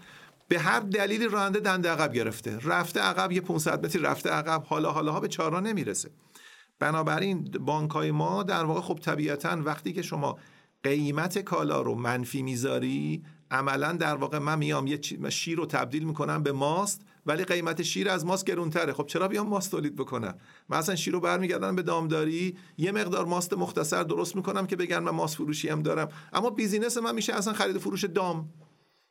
به هر دلیلی راننده دنده عقب گرفته. رفته عقب یه 500 متری رفته عقب حالا حالا ها به چهارراه نمی‌رسه. بنابراین بانک های ما در واقع خب طبیعتا وقتی که شما قیمت کالا رو منفی می‌ذاری عملا در واقع من میام یه شیر رو تبدیل می‌کنم به ماست ولی قیمت شیر از ماست گرونتره. خب چرا بیام ماست تولید بکنم؟ من اصلا شیر رو برمیگردم به دامداری یه مقدار ماست مختصر درست می‌کنم که بگن من ماست فروشی هم دارم. اما بیزینس من میشه اصلا خرید فروش دام.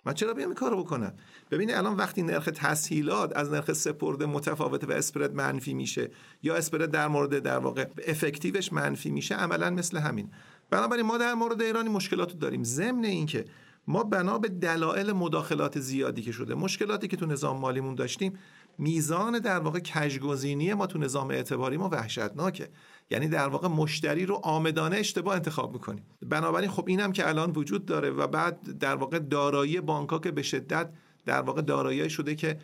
من چرا بیام این کارو بکنم؟ ببینید الان وقتی نرخ تسهیلات از نرخ سپرده متفاوته و اسپرد منفی میشه یا اسپرد در مورد در واقع افکتیوش منفی میشه عملا مثل همین. بنابراین ما در مورد ایرانی مشکلات داریم. ضمن اینکه ما بنا به دلایل مداخلات زیادی که شده مشکلاتی که تو نظام مالیمون داشتیم میزان در واقع کشگزینی ما تو نظام اعتباری ما وحشتناکه. یعنی در واقع مشتری رو آمدانه اشتباه انتخاب می‌کنیم بنابراین خب اینم که الان وجود داره و بعد در واقع دارایی بانک که به شدت در واقع دارایی شده که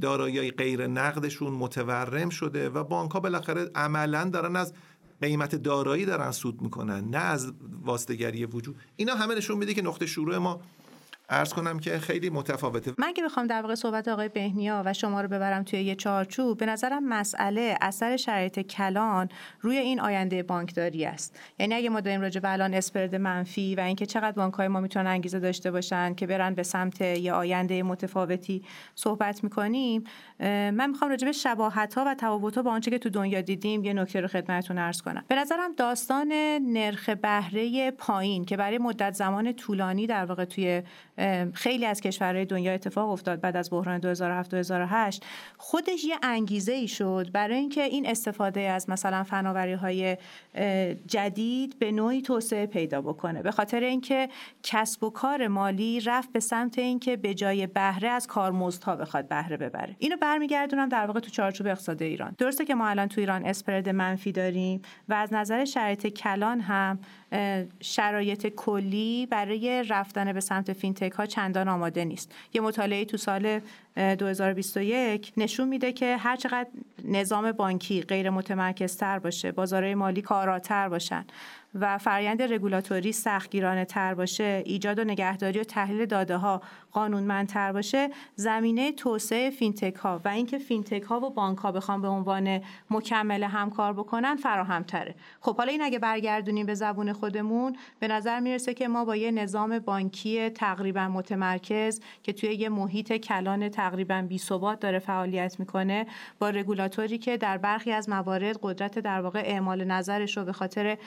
دارایی غیر نقدشون متورم شده و بانک بالاخره عملا دارن از قیمت دارایی دارن سود می‌کنن نه از واسطگری وجود. اینا همه نشون میده که نقطه شروع ما ارز کنم که خیلی متفاوته. من که بخوام در واقع صحبت آقای بهنیا و شما رو ببرم توی یه چارچوب به نظرم مسئله اثر شرایط کلان روی این آینده بانکداری است. یعنی اگه ما داریم راجع به الان اسپرد منفی و اینکه چقدر بانک های ما می‌تونن انگیزه داشته باشن که برن به سمت یه آینده متفاوتی صحبت می‌کنیم من می‌خوام راجع به شباهت ها و تفاوت ها با آنچه که تو دنیا دیدیم یه نکته رو خدمتتون عرض کنم. به نظرم داستان نرخ بهره پایین که برای مدت زمان طولانی در واقع توی خیلی از کشورهای دنیا اتفاق افتاد بعد از بحران 2007 2008 خودش یه انگیزه ای شد برای اینکه این استفاده از مثلا فناوری های جدید به نوعی توسعه پیدا بکنه. به خاطر اینکه کسب و کار مالی رفت به سمت اینکه به جای بهره از کارمزدها بخواد بهره ببره. اینو برمیگردونم در واقع تو چارچوب اقتصاد ایران. درسته که ما الان تو ایران اسپرد منفی داریم و از نظر شرایط کلان هم شرایط کلی برای رفتن به سمت فینتک ها چندان آماده نیست. یه مطالعه تو سال 2021 نشون میده که هر چقدر نظام بانکی غیر متمرکزتر باشه بازارهای مالی کاراتر باشن و فرایند رگولاتوری سختگیرانه تر باشه ایجاد و نگهداری و تحلیل داده ها قانونمندتر باشه زمینه توسعه فینتک ها و اینکه فینتک ها و بانک ها بخوان به عنوان مکمل همکار بکنن فراهم تره خب حالا این اگه برگردونیم به زبون خودمون به نظر می‌رسه که ما با یه نظام بانکی تقریبا متمرکز که توی یه محیط کلان تقریبا بی ثبات داره فعالیت می‌کنه با رگولاتوری که در برخی از موارد قدرت در واقع اعمال نظرش رو به خاطر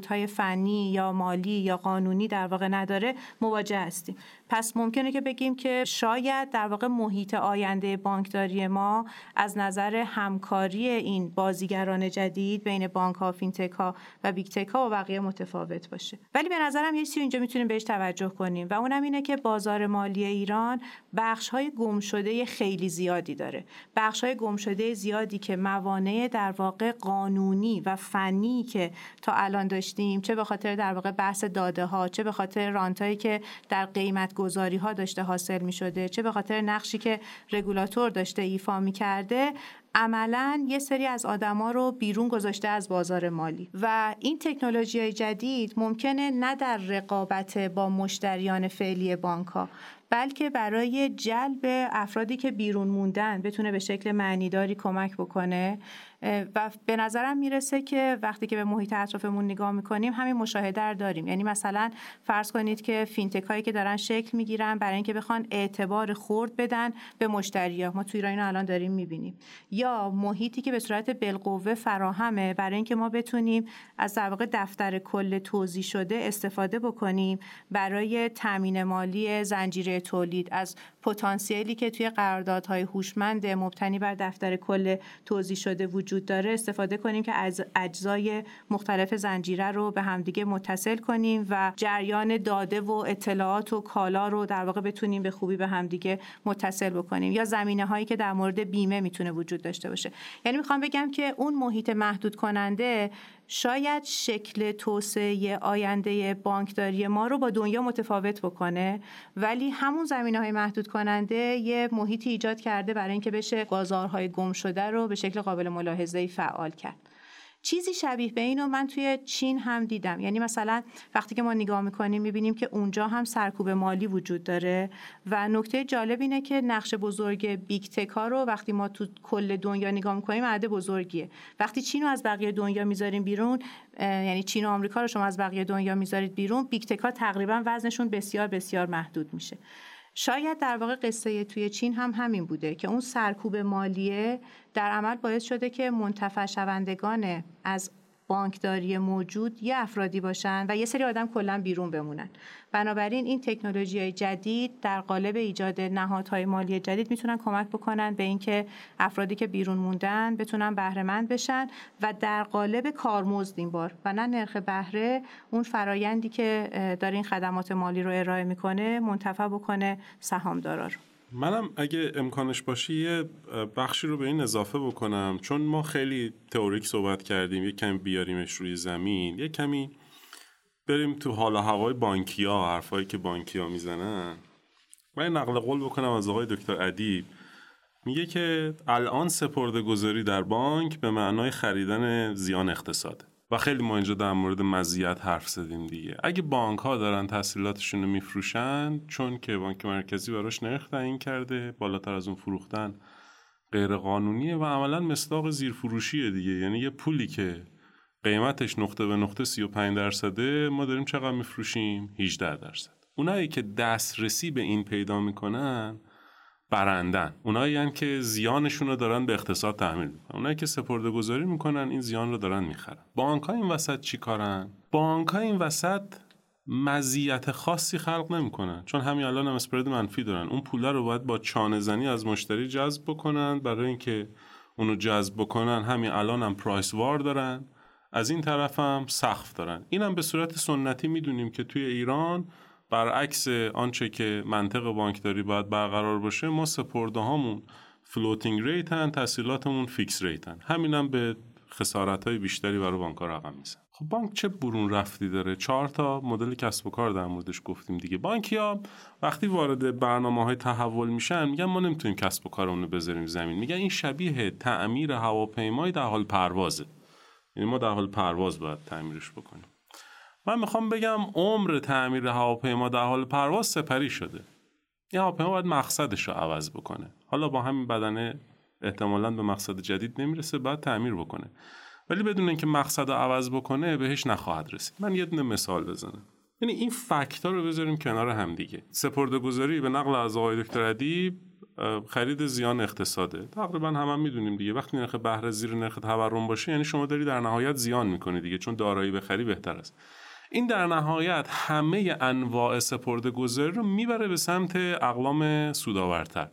کمبودهای فنی یا مالی یا قانونی در واقع نداره مواجه هستیم. پس ممکنه که بگیم که شاید در واقع محیط آینده بانکداری ما از نظر همکاری این بازیگران جدید بین بانک ها، فینتک ها و big tech ها و بقیه متفاوت باشه. ولی به نظرم یه چیزی اینجا می‌تونیم بهش توجه کنیم و اونم اینه اینکه بازار مالی ایران بخش های گم شده خیلی زیادی داره بخش های گم شده زیادی که موانع در واقع قانونی و فنی که تا الان داشتیم چه به خاطر در واقع بحث داده ها چه به خاطر رانتایی که در قیمت گذاری ها داشته حاصل می شده چه به خاطر نقشی که رگولاتور داشته ایفا می کرده عملا یه سری از آدما رو بیرون گذاشته از بازار مالی. و این تکنولوژی جدید ممکنه نه در رقابت با مشتریان فعلی بانک ها بلکه برای جلب افرادی که بیرون موندن بتونه به شکل معنیداری کمک بکنه. و به نظرم می‌رسه که وقتی که به محیط اطرافمون نگاه می‌کنیم همین مشاهده رو داریم. یعنی مثلا فرض کنید که فینتک هایی که دارن شکل می‌گیرن برای اینکه بخوان اعتبار خورد بدن به مشتری ها ما توی ایران الان داریم می‌بینیم. یا محیطی که به صورت بالقوه فراهمه برای اینکه ما بتونیم از در واقع دفتر کل توضیح شده استفاده بکنیم برای تامین مالی زنجیره تولید. از پتانسیلی که توی قراردادهای هوشمند مبتنی بر دفتر کل توضیح شده وجود داره استفاده کنیم که از اجزای مختلف زنجیره رو به همدیگه متصل کنیم و جریان داده و اطلاعات و کالا رو در واقع بتونیم به خوبی به همدیگه متصل بکنیم. یا زمینه هایی که در مورد بیمه می‌تونه وجود داشته باشه. یعنی می‌خوام بگم که اون محیط محدود کننده شاید شکل توسعه آینده بانکداری ما رو با دنیا متفاوت بکنه ولی همون زمینه های محدود کننده یه محیطی ایجاد کرده برای اینکه بشه بازارهای گم شده رو به شکل قابل ملاحظه فعال کرد. چیزی شبیه به اینو من توی چین هم دیدم. یعنی مثلا وقتی که ما نگاه می‌کنیم می‌بینیم که اونجا هم سرکوب مالی وجود داره و نکته جالب اینه که نقش بزرگ بیگ تکا رو وقتی ما تو کل دنیا نگاه می‌کنیم عدد بزرگیه. وقتی چین رو از بقیه دنیا می‌ذاریم بیرون یعنی چین و آمریکا رو شما از بقیه دنیا می‌ذارید بیرون big tech ا تقریبا وزنشون بسیار بسیار محدود میشه. شاید در واقع قصه توی چین هم همین بوده که اون سرکوب مالیه در عمل باعث شده که منتفع شوندگان از بانکداری موجود یه افرادی باشن و یه سری آدم کلا بیرون بمونن. بنابراین این تکنولوژی جدید در قالب ایجاد نهادهای مالی جدید می‌تونن کمک بکنن به اینکه افرادی که بیرون موندن بتونن بهرهمند بشن و در قالب کارمزد این بار و نه نرخ بهره اون فرایندی که داره این خدمات مالی رو ارائه می‌کنه منتفع بکنه سهامدارا رو. منم اگه امکانش باشه یه بخشی رو به این اضافه بکنم. چون ما خیلی تئوریک صحبت کردیم یه کمی بیاریمش روی زمین یه کمی بریم تو حال و هوای بانکی ها حرفایی که بانکی ها می‌زنن. من نقل قول بکنم از آقای دکتر ادیب. میگه که الان سپرده گذاری در بانک به معنای خریدن زیان اقتصاده. و خیلی ما اینجا در مورد مزیت حرف زدیم دیگه. اگه بانک ها دارن تحصیلاتشون رو میفروشن چون که بانک مرکزی براش نرخ تعیین کرده بالاتر از اون فروختن غیر قانونیه و عملا مصداق زیرفروشیه دیگه. یعنی یه پولی که قیمتش نقطه به نقطه 35 درصده ما داریم چقدر میفروشیم؟ 18 درصد. اونایی که دسترسی به این پیدا می‌کنن برندن. اونایی هن که زیانشون رو دارن به اقتصاد تحمیل می‌کنن. اونایی که سپرده گذاری می‌کنن این زیان رو دارن می‌خرن. بانک ها این وسط چی کارن؟ بانک ها این وسط مزیت خاصی خلق نمی‌کنن. چون همین الان هم اسپرد منفی دارن. اون پوله رو باید با چانه زنی از مشتری جذب بکنن. برای اینکه اونو جذب بکنن همین الان هم پرایس وار دارن. از این طرف هم سقف دارن. اینم به صورت سنتی می‌دونیم که توی ایران برعکس آنچه که منطق بانکداری باید برقرار باشه ما سپرده هامون floating rate ن تسهیلاتمون fix rate ن همینم به خسارت های بیشتری برای بانک رقم میزنه خب بانک چه برون رفتی داره؟ چهار تا مدل کسب و کار در موردش گفتیم دیگه. بانکی ها وقتی وارد برنامه های تحول میشن میگن ما نمی‌تونیم کسب و کارمون رو بذاریم زمین. میگن این شبیه تعمیر هواپیمای در حال پروازه. یعنی ما در حال پرواز باید تعمیرش بکنیم. من می‌خوام بگم عمر تعمیر هواپیما در حال پرواز سپری شده. این هواپیما باید مقصدش رو عوض بکنه. حالا با همین بدنه احتمالا به مقصد جدید نمی‌رسه بعد تعمیر بکنه. ولی بدون اینکه مقصد رو عوض بکنه بهش نخواهد رسید. من یه دونه مثال بزنم. یعنی این فکتا رو بذاریم کنار هم دیگه. سپرده گذاری به نقل از آقای دکتر ادیب خرید زیان اقتصاده. تقریبا هم, هم می‌دونیم دیگه. وقتی نرخ بهره زیر نرخ تورم باشه یعنی شما داری در نهایت زیان می‌کنی دیگه چون دارایی بخری بهتر است. این در نهایت همه انواع سپرده گذاری رو می‌بره به سمت اقلام سودآورتر.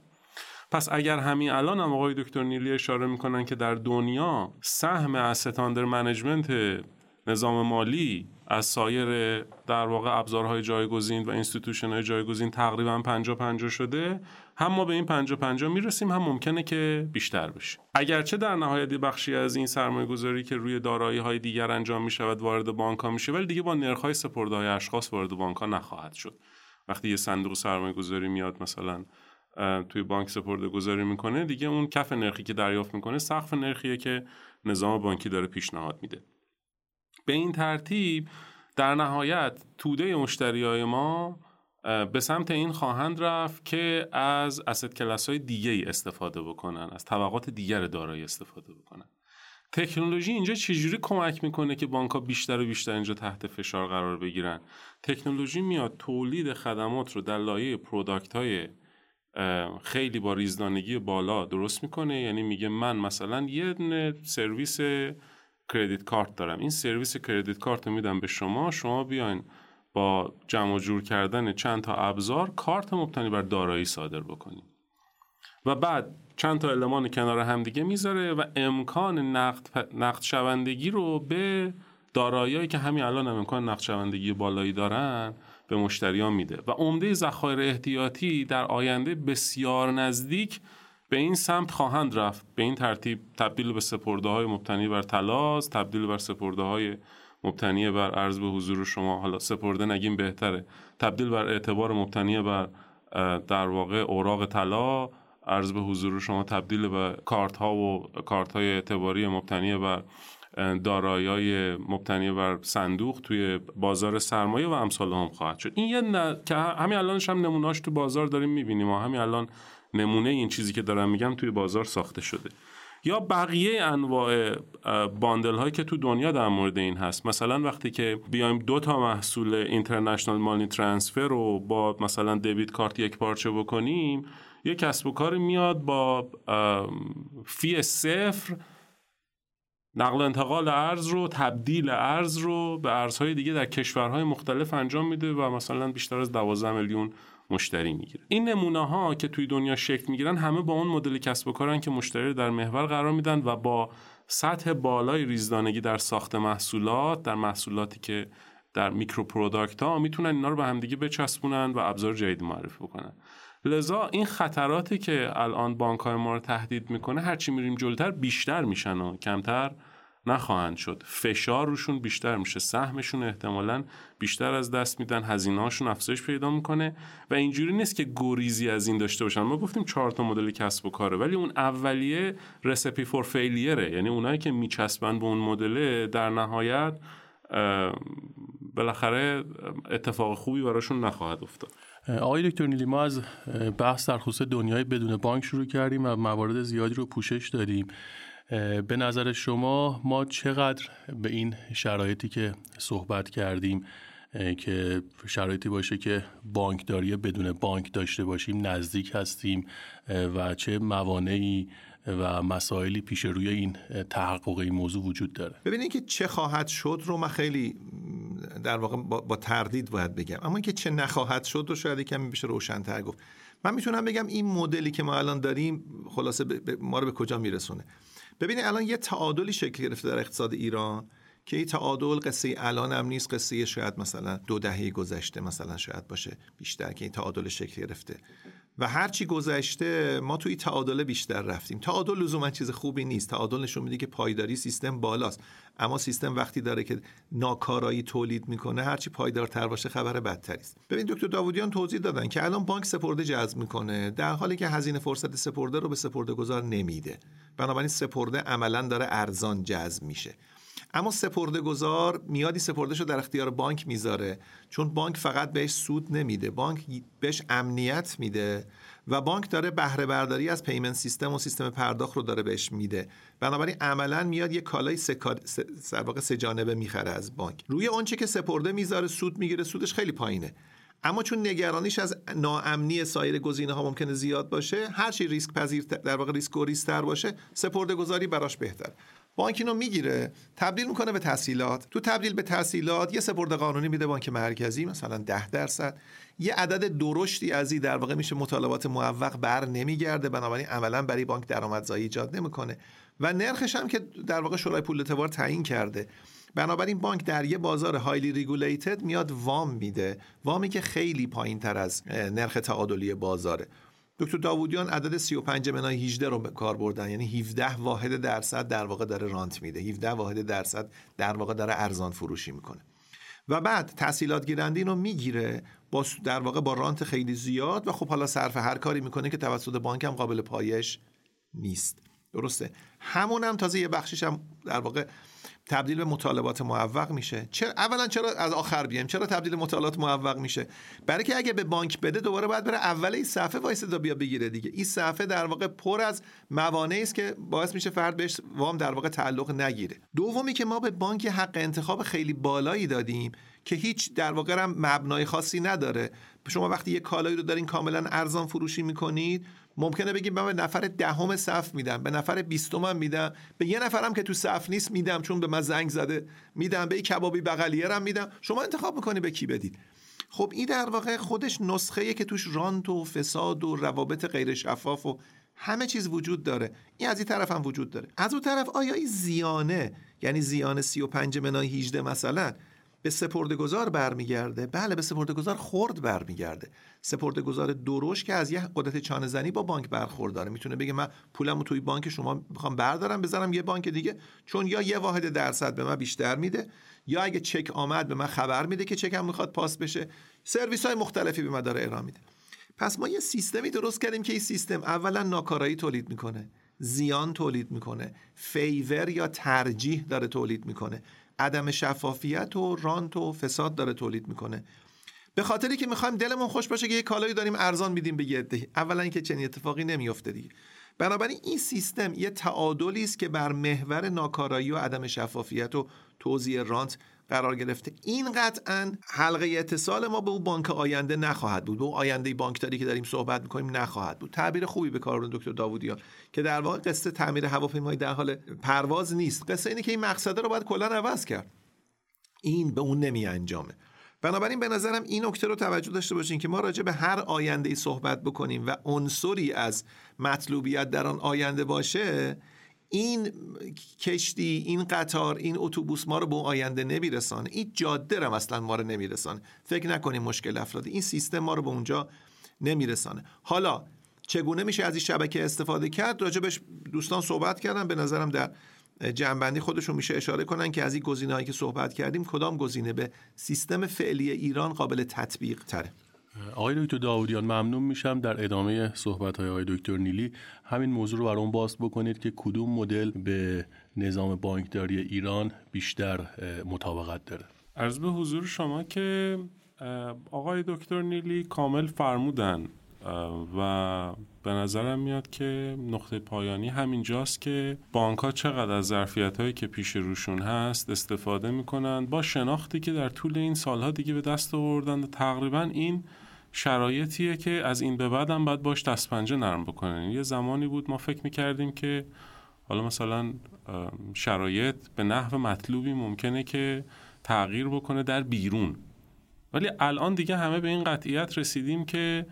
پس اگر همین الان هم آقای دکتر نیلی اشاره می‌کنن که در دنیا سهم asset under management نظام مالی از سایر در واقع ابزارهای جایگزین و institution های جایگزین تقریبا 50 50 شده هم ما به این 50 50 می‌رسیم هم ممکنه که بیشتر بشه. اگرچه در نهایت بخشی از این سرمایه گذاری که روی دارایی های دیگر انجام می شود وارد بانک ها میشه ولی دیگه با نرخ های سپرده های اشخاص وارد بانک ها نخواهد شد. وقتی یه صندوق سرمایه گذاری میاد مثلا توی بانک سپرده گذاری می‌کنه دیگه اون کف نرخی که دریافت می‌کنه سقف نرخیه که نظام بانکی داره پیشنهاد میده. به این ترتیب در نهایت توده مشتری های ما به سمت این خواهند رفت که از اسید کلاس های دیگه استفاده بکنن از طبقات دیگر دارایی استفاده بکنن. تکنولوژی اینجا چجوری کمک می‌کنه که بانک ها بیشتر و بیشتر اینجا تحت فشار قرار بگیرن؟ تکنولوژی میاد تولید خدمات رو در لایه product های خیلی با ریزدانگی بالا درست می‌کنه. یعنی میگه من مثلا یه سرویس credit card دارم. این سرویس credit card رو میدم به شما شما بیاین با جمع جور کردن چند تا ابزار کارت مبتنی بر دارایی صادر بکنید و بعد چند تا element کنار هم دیگه می‌ذاره و امکان نقد, نقد شوندگی رو به داراییایی که همین الان هم امکان نقد شوندگی بالایی دارن به مشتریان میده. و عمده ذخایر احتیاطی در آینده بسیار نزدیک به این سمت خواهند رفت. به این ترتیب تبدیل به سپرده های مبتنی بر تلاز تبدیل بر سپرده های مبتنی بر عرض به حضور شما. حالا سپرده نگیم بهتره. تبدیل بر اعتبار مبتنی بر در واقع اوراق طلا عرض به حضور شما تبدیل به کارت ها و کارت های اعتباری مبتنی بر دارایی مبتنی بر صندوق توی بازار سرمایه و امثال هم خواهد شد. این یه که همین الانش هم نمونهاش تو بازار داریم می‌بینیم و همین الان نمونه این چیزی که دارم میگم توی بازار ساخته شده. یا بقیه انواع باندل هایی که تو دنیا در مورد این هست؟ مثلا وقتی که بیایم دو تا محصول اینترنشنال مانی ترانسفر رو با مثلا دیوید کارت یک پارچه بکنیم یه کسب و کاری میاد با fee صفر نقل انتقال ارز رو تبدیل ارز رو به ارزهای دیگه در کشورهای مختلف انجام میده و مثلا بیشتر از 12 میلیون مشتری می‌گیره. این نمونه ها که توی دنیا شکل می‌گیرن همه با اون مدل کسب و کارن که مشتری در محور قرار میدن و با سطح بالای ریزدانگی در ساخت محصولات در محصولاتی که در micro product ها می‌تونن اینا رو به همدیگه بچسبونن و ابزار جدید معرفی بکنن. لذا این خطراتی که الان بانک های ما رو تهدید می‌کنه هرچی میریم جلوتر بیشتر میشن و کمتر نخواهند شد. فشار روشون بیشتر میشه. سهمشون احتمالا بیشتر از دست میدن. هزینه‌هاشون افزایش پیدا می‌کنه و اینجوری نیست که گریزی از این داشته باشن. ما گفتیم چهار تا مدل کسب و کاره ولی اون اولیه رسپی فور فیلیره یعنی اونایی که میچسبن به اون مدل در نهایت بالاخره اتفاق خوبی براشون نخواهد افتاد. آقای دکتر نیلی ما از بحث در خصوص دنیای بدون بانک شروع کردیم و موارد زیادی رو پوشش دادیم. به نظر شما ما چقدر به این شرایطی که صحبت کردیم که شرایطی باشه که بانکداری بدون بانک داشته باشیم نزدیک هستیم و چه موانعی و مسائلی پیش روی این تحقق این موضوع وجود داره؟ ببینید که چه خواهد شد رو من خیلی در واقع با, تردید باید بگم. اما اینکه چه نخواهد شد رو شاید کمی بشه روشن‌تر گفت. من می‌تونم بگم این مدلی که ما الان داریم خلاصه ما رو به کجا میرسونه؟ ببینید الان یه تعادلی شکل گرفته در اقتصاد ایران که این تعادل قصه الان هم نیست قصه شاید مثلا دو دهه گذشته مثلا شاید باشه بیشتر که این تعادل شکل گرفته. و هرچی گذشته ما توی تعادل بیشتر رفتیم. تعادل لزوما چیز خوبی نیست. تعادل نشون میده که پایداری سیستم بالاست. اما سیستم وقتی داره که ناکارایی تولید می‌کنه هرچی پایدارتر باشه خبر بدتری است. ببین دکتر داوودیان توضیح دادن که الان بانک سپرده جذب می‌کنه در حالی که هزینه فرصت سپرده رو به سپرده گذار نمیده. بنابراین سپرده عملا داره ارزان جذب میشه. اما سپرده گذار میادی سپردهشو در اختیار بانک می‌ذاره. چون بانک فقط بهش سود نمیده. بانک بهش امنیت میده و بانک داره بهره برداری از پیمنت سیستم و سیستم پرداخت رو داره بهش میده. بنابراین عملا میاد یه کالای سر واقع سه جانبه می‌خره از بانک. روی اونچه که سپرده می‌ذاره سود می‌گیره سودش خیلی پایینه. اما چون نگرانیش از ناامنی سایر گزینه ها ممکنه زیاد باشه هر چی ریسک پذیر در واقع ریسک گریزتر باشه سپرده گذاری براش بهتر بانک اینو می‌گیره تبدیل می‌کنه به تسهیلات تو تبدیل به تسهیلات یه سپرده قانونی میده بانک مرکزی مثلا ده درصد. یه عدد درشتی از این در واقع میشه مطالبات موفق بر نمیگرده. بنابراین عملا برای بانک درآمدزایی ایجاد نمی‌کنه. و نرخش هم که در واقع شورای پول اعتبار تعیین کرده. بنابراین بانک در یه بازار هایلی ریگولیتد میاد وام میده. وامی که خیلی پایین تر از نرخ تعادلی بازاره. دکتر داوودیان عدد 35 منای 18 رو به کار بردن. یعنی 17 واحد درصد در واقع داره رانت میده. 17 واحد درصد در واقع داره ارزان فروشی می‌کنه. و بعد تحصیلات گیرنده رو می‌گیره با در واقع با رانت خیلی زیاد و خب حالا صرف هر کاری می‌کنه که توسط بانک هم قابل پایش نیست. درسته. همون هم تازه یه بخشش هم در واقع تبدیل به مطالبات معوق میشه. چرا اولا چرا از آخر بیایم؟ چرا تبدیل مطالبات معوق میشه؟ برای که اگه به بانک بده دوباره باید بره اول این صف وایسته تا بیاد بگیره دیگه. این صفه در واقع پر از موانعی است که باعث میشه فرد بهش وام در واقع تعلق نگیره. دومی که ما به بانک حق انتخاب خیلی بالایی دادیم که هیچ در واقع هم مبنای خاصی نداره. شما وقتی یه کالایی رو دارین کاملا ارزان فروشی می‌کنید ممکنه بگیم من به نفر دهم صف میدم به نفر بیستم میدم. به یه نفرم که تو صف نیست میدم چون به من زنگ زده. میدم به کبابی بغلیه میدم. شما انتخاب می‌کنی به کی بدید؟ خب این در واقع خودش نسخه که توش رانت و فساد و روابط غیر شفاف و همه چیز وجود داره. این از این طرف هم وجود داره. از اون طرف آیا این زیانه یعنی زیان 35 منای 18 مثلا به سپردگزار برمیگرده. بله به سپردگزار خرد برمیگرده. سپردگزار دروش که از یه قدرت چانه زنی با بانک برخورداره می‌تونه بگه من پولمو توی بانک شما می‌خوام بردارم بذارم یه بانک دیگه. چون یا یه واحد درصد به من بیشتر میده یا اگه چک آمد به من خبر میده که چکم می‌خواد پاس بشه سرویس های مختلفی به من داره ارائه میده. پس ما یه سیستمی درست کردیم که این سیستم اولا ناکارایی تولید می‌کنه زیان تولید می‌کنه فیور یا ترجیح داره تولید می‌کنه. عدم شفافیت و رانت و فساد داره تولید می‌کنه. به خاطری که می‌خوایم دلمون خوش باشه که یه کالایی داریم ارزان میدیم به یه اولا اینکه چنین اتفاقی نمیافته دیگه. بنابراین این سیستم یه تعادلی است که بر محور ناکارایی و عدم شفافیت و توزیع رانت قرار گرفته. این قطعا حلقه اتصال ما به اون بانک آینده نخواهد بود. به اون آینده بانکداری که داریم صحبت می‌کنیم نخواهد بود. تعبیر خوبی به کار دکتر داوودیان که در واقع قصه تعمیر هواپیمایی در حال پرواز نیست. قصه اینه که این مقصده رو باید کلا عوض کرد. این به اون نمی انجامه بنابراین به نظرم این نکته رو توجه داشته باشین که ما راجع به هر آینده ای صحبت بکنیم و عنصری از مطلوبیت در آن آینده باشه این کشتی این قطار این اتوبوس ما رو به آینده نمیرسانه این جاده رو اصلا ما رو نمیرسانه فکر نکنیم مشکل افراد. این سیستم ما رو به اونجا نمیرسانه. حالا چگونه میشه از این شبکه استفاده کرد؟ راجبش دوستان صحبت کردن. به نظرم در جنبندی خودشون میشه اشاره کنن که از این گزینه‌هایی که صحبت کردیم کدام گزینه به سیستم فعلی ایران قابل تطبیق تره آقای دکتر داودیان ممنون میشم در ادامه صحبت های آقای دکتر نیلی. همین موضوع رو برام باز بکنید که کدوم مدل به نظام بانکداری ایران بیشتر مطابقت داره. عرض به حضور شما که آقای دکتر نیلی کامل فرمودن و به نظرم میاد که نقطه پایانی همینجاست که بانک ها چقدر از ظرفیت هایی که پیش روشون هست استفاده می‌کنن. با شناختی که در طول این سالها دیگه به دست آوردن تقریبا این شرایطیه که از این به بعد هم باید باش دستپنجه نرم بکنن. یه زمانی بود ما فکر می‌کردیم که حالا مثلا شرایط به نحو مطلوبی ممکنه که تغییر بکنه در بیرون. ولی الان دیگه همه به این قطعیت رسیدیم که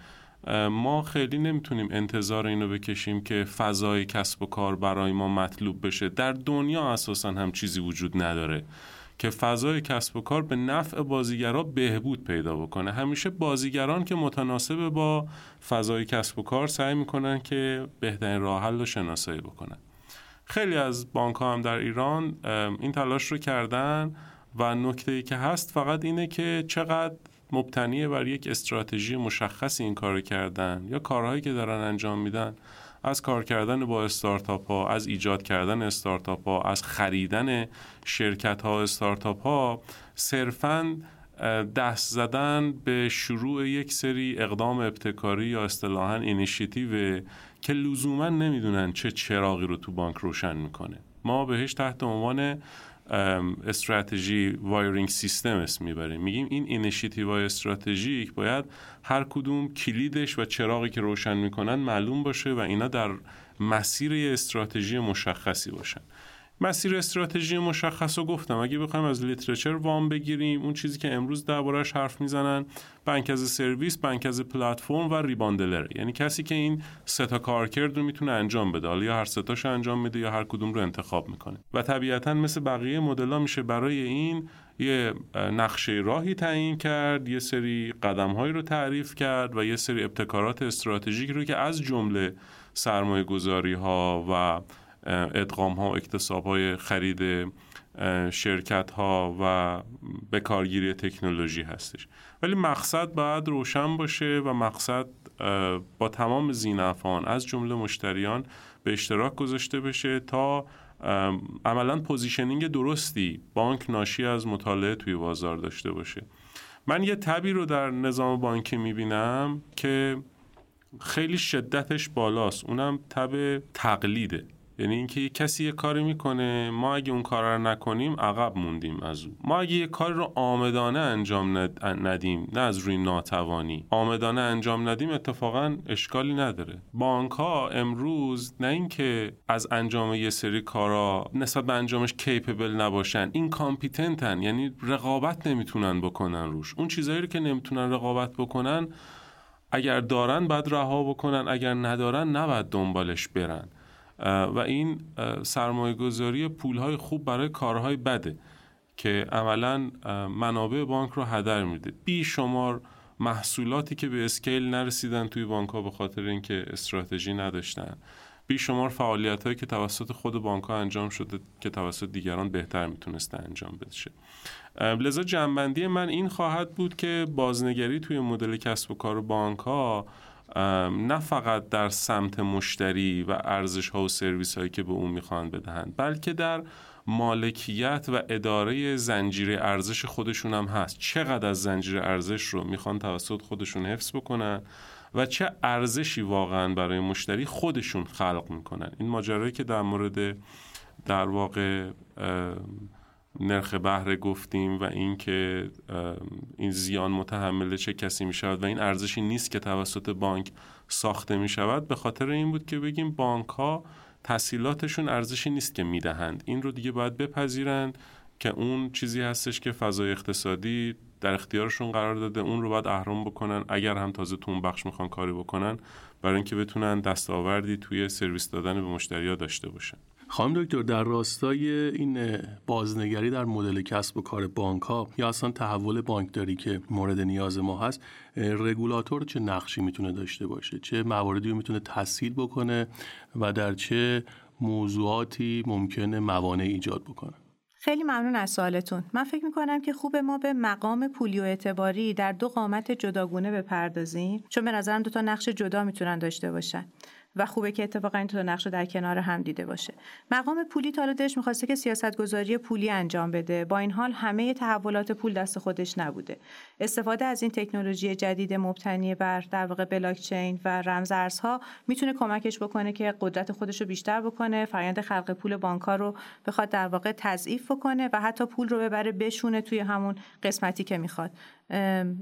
ما خیلی نمی‌تونیم انتظار اینو بکشیم که فضای کسب و کار برای ما مطلوب بشه. در دنیا اساسا هم چیزی وجود نداره. که فضای کسب و کار به نفع بازیگرا بهبود پیدا بکنه. همیشه بازیگران که متناسب با فضای کسب و کار سعی می‌کنن که بهترین راه حل رو شناسایی بکنن. خیلی از بانک ها هم در ایران این تلاش رو کردن و نکته ای که هست فقط اینه که چقدر مبتنی بر یک استراتژی مشخصی این کار کردن یا کارهایی که دارن انجام میدن. از کار کردن با استارتاپ ها از ایجاد کردن استارتاپ ها از خریدن شرکت ها استارتاپ ها صرفا دست زدن به شروع یک سری اقدام ابتکاری یا اصطلاحا اینیشیتیو که لزوما نمی‌دونن چه چراغی رو تو بانک روشن می‌کنه. ما بهش تحت عنوان استراتژی wiring system اسم می‌بریم. میگیم این اینیشیتیو استراتژیک باید هر کدوم کلیدش و چراغی که روشن می‌کنن معلوم باشه و اینا در مسیر استراتژی مشخصی باشن. مسیر استراتژی مشخص رو گفتم. اگه بخوایم از literature وام بگیریم اون چیزی که امروز درباره‌ش حرف می‌زنن bank as a service bank as a platform و rebundler. یعنی کسی که این سه تا کارکرد رو می‌تونه انجام بده. حالا یا هر ستاش انجام میده یا هر کدوم رو انتخاب می‌کنه. و طبیعتا مثل بقیه مدل میشه برای این یه نقشه راهی تعیین کرد یه سری قدم هایی رو تعریف کرد و یه سری ابتکارات استراتژیک رو که از جمله سرمایه گذاری ها و ادغام ها و اکتساب های خرید شرکت ها و به کارگیری تکنولوژی هستش. ولی مقصد باید روشن باشه و مقصد با تمام زینفان از جمله مشتریان به اشتراک گذاشته بشه تا عملا positioning درستی بانک ناشی از مطالعه توی بازار داشته باشه. من یه تبی رو در نظام بانکی می‌بینم که خیلی شدتش بالاست. اونم تب تقلیده. یعنی اینکه یه کسی یه کاری می‌کنه ما اگه اون کار رو نکنیم عقب موندیم از او. ما اگه یه کاری رو عامدانه انجام ندیم نه از روی ناتوانی عامدانه انجام ندیم اتفاقا اشکالی نداره. بانک ها امروز نه اینکه از انجام یه سری کارا نسبت به انجامش capable نباشن این competent ن یعنی رقابت نمی‌تونن بکنن روش. اون چیزایی رو که نمی‌تونن رقابت بکنن اگر دارن بعد رها بکنن اگر ندارن نباید دنبالش برن. و این سرمایه گذاری پول های خوب برای کارهای بده که عملا منابع بانک رو هدر میده. بی شمار محصولاتی که به اسکیل نرسیدن توی بانک ها به خاطر اینکه استراتژی نداشتن. بی شمار فعالیت هایی که توسط خود بانک ها انجام شده که توسط دیگران بهتر می‌تونسته انجام بشه. لذا جنبندی من این خواهد بود که بازنگری توی مدل کسب و کار بانک ها نه فقط در سمت مشتری و ارزش ها و سرویس هایی که به اون می‌خوان بدهند بلکه در مالکیت و اداره زنجیره ارزش خودشون هم هست. چقدر از زنجیره ارزش رو می‌خوان توسط خودشون حفظ بکنن و چه ارزشی واقعا برای مشتری خودشون خلق می‌کنن. این ماجرایی که در مورد در واقع نرخ بهره گفتیم و اینکه این زیان متحمل چه کسی می شود و این ارزشی نیست که توسط بانک ساخته می شود به خاطر این بود که بگیم بانک ها تحصیلاتشون ارزشی نیست که می‌دهند. این رو دیگه باید بپذیرند که اون چیزی هستش که فضای اقتصادی در اختیارشون قرار داده اون رو باید اهرم بکنن. اگر هم تازه تو اون بخش می‌خوان کاری بکنن برای اینکه بتونن دستاوردی توی سرویس دادن به مشتریا داشته باشن. خانم دکتر در راستای این بازنگری در مدل کسب و کار بانک ها یا اصلا تحول بانکداری که مورد نیاز ما هست رگولاتور چه نقشی می‌تونه داشته باشه چه مواردی رو می‌تونه تسهیل بکنه و در چه موضوعاتی ممکنه موانع ایجاد بکنه خیلی ممنون از سوالتون. من فکر می‌کنم که خوب ما به مقام پولی و اعتباری در دو قامت جداگونه بپردازیم چون به نظرم دو تا نقش جدا می‌تونن داشته باشن. و خوبه که اتفاقا این تو نقش در کنار هم دیده باشه. مقام پولی تا دلش می‌خواسته که سیاستگذاری پولی انجام بده. با این حال همه تحولات پول دست خودش نبوده. استفاده از این تکنولوژی جدید مبتنی بر در واقع بلاک چین و رمزارزها می‌تونه کمکش بکنه که قدرت خودش رو بیشتر بکنه فرآیند خلق پول بانک‌ها رو بخواد در واقع تضعیف بکنه و حتی پول رو ببره بشونه توی همون قسمتی که می‌خواد.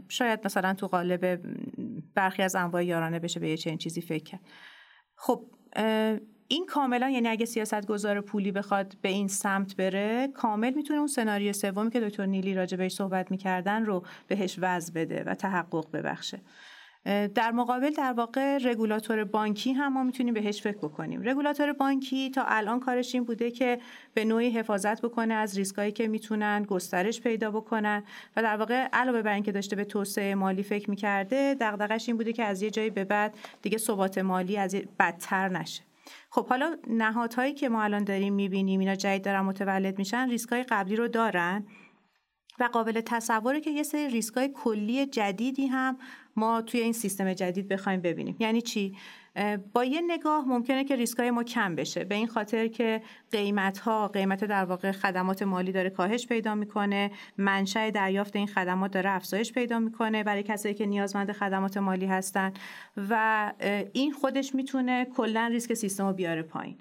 شاید مثلا تو قالب برخی از انواع یارانه بشه به یه چنین چیزی فکر کرد. خب این کاملا یعنی اگه سیاست گذار پولی بخواد به این سمت بره کامل می‌تونه اون سناریو سومی که دکتر نیلی راجع بهش صحبت می‌کردن رو بهش وضع بده و تحقق ببخشه. در مقابل در واقع رگولاتور بانکی هم ما می‌تونیم بهش فکر بکنیم. رگولاتور بانکی تا الان کارش این بوده که به نوعی حفاظت بکنه از ریسکایی که می‌تونن گسترش پیدا بکنن و در واقع علاوه بر اینکه داشته به توسعه مالی فکر می‌کرده دغدغش این بوده که از یه جایی به بعد دیگه ثبات مالی از بدتر نشه. خب حالا نهادهایی که ما الان داریم می‌بینیم اینا جدید دارن متولد میشن ریسکای قبلی رو دارن و قابل تصوره که یه سری ریسکای کلی جدیدی هم ما توی این سیستم جدید بخوایم ببینیم. یعنی چی؟ با یه نگاه ممکنه که ریسکای ما کم بشه. به این خاطر که قیمت ها قیمت در واقع خدمات مالی داره کاهش پیدا می‌کنه. منشأ دریافت این خدمات داره افزایش پیدا می‌کنه برای کسایی که نیازمند خدمات مالی هستن. و این خودش می‌تونه کلا ریسک سیستم رو بیاره پایین.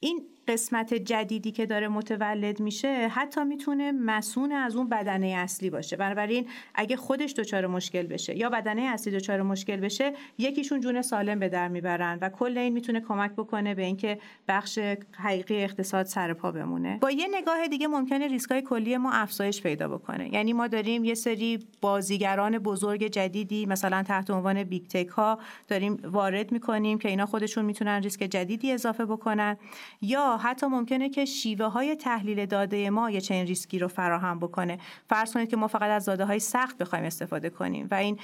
این قسمت جدیدی که داره متولد میشه حتی می‌تونه مسون از اون بدنه اصلی باشه. بنابراین اگه خودش دچار مشکل بشه یا بدنه اصلی دچار مشکل بشه یکیشون جون سالم به در می‌برن و کل این می‌تونه کمک بکنه به اینکه بخش حقیقی اقتصاد سر پا بمونه. با یه نگاه دیگه ممکنه ریسکای کلی ما افزایش پیدا بکنه. یعنی ما داریم یه سری بازیگران بزرگ جدیدی مثلا تحت عنوان big tech ها داریم وارد می‌کنیم که اینا خودشون می‌تونن ریسک جدیدی اضافه بکنن. یا حتی ممکنه که شیوه های تحلیل داده ما یه چنین ریسکی رو فراهم بکنه. فرض کنید که ما فقط از داده های سخت بخوایم استفاده کنیم و این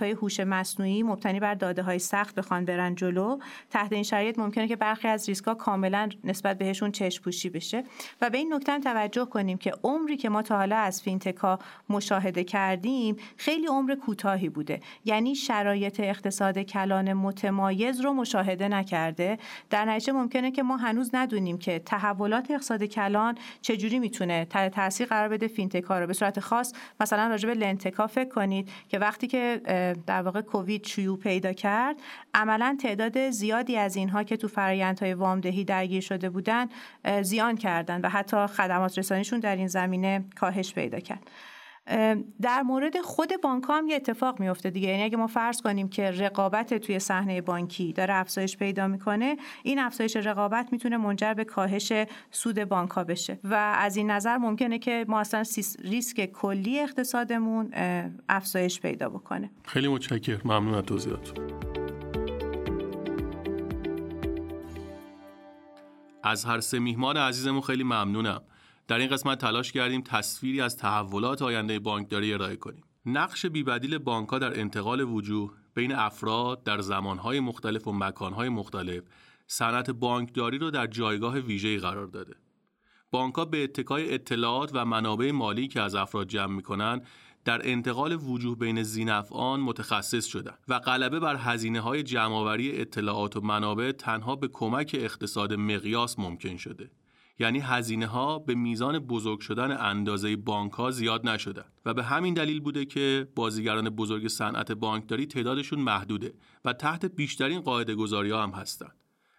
های هوش مصنوعی مبتنی بر داده های سخت بخوان برن جلو تحت این شرایط ممکنه که برخی از ریسک ها کاملا نسبت بهشون چشم پوشی بشه. و به این نکته توجه کنیم که عمری که ما تا حالا از fintech ا مشاهده کردیم خیلی عمر کوتاهی بوده. یعنی شرایط اقتصاد کلان متمایز رو مشاهده نکرده. در نتیجه ممکنه که ما هنوز ندونیم که تحولات اقتصاد کلان چجوری می‌تونه تاثیر قرار بده fintech ا رو. به صورت خاص مثلا راجع به lendtech ا فکر کنید که وقتی که در واقع کووید شیوع پیدا کرد عملا تعداد زیادی از اینها که تو فرآیندهای وامدهی درگیر شده بودن زیان کردن و حتی خدمات رسانیشون در این زمینه کاهش پیدا کرد. در مورد خود بانک هم یه اتفاق میفته دیگه. یعنی اگه ما فرض کنیم که رقابت توی صحنه بانکی داره افزایش پیدا می‌کنه این افزایش رقابت می‌تونه منجر به کاهش سود بانک ها بشه. و از این نظر ممکنه که ما اصلا ریسک کلی اقتصادمون افزایش پیدا بکنه. خیلی متشکرم. ممنون از توضیحاتتون. از هر سه میهمان عزیزمون خیلی ممنونم. در این قسمت تلاش کردیم تصویری از تحولات آینده بانکداری ارائه کنیم. نقش بیبدیل بانکها در انتقال وجوه بین افراد در زمانهای مختلف و مکانهای مختلف صنعت بانکداری رو در جایگاه ویژه‌ای قرار داده. بانکها به اتکای اطلاعات و منابع مالی که از افراد جمع می‌کنن در انتقال وجوه بین زینفعان متخصص شدن و غلبه بر هزینه های جمعآوری اطلاعات و منابع تنها به کمک اقتصاد مقیاس ممکن شده. یعنی هزینه ها به میزان بزرگ شدن اندازه بانک ها زیاد نشدن و به همین دلیل بوده که بازیگران بزرگ صنعت بانکداری تعدادشون محدوده و تحت بیشترین قاعده گذاری ها هم هستند.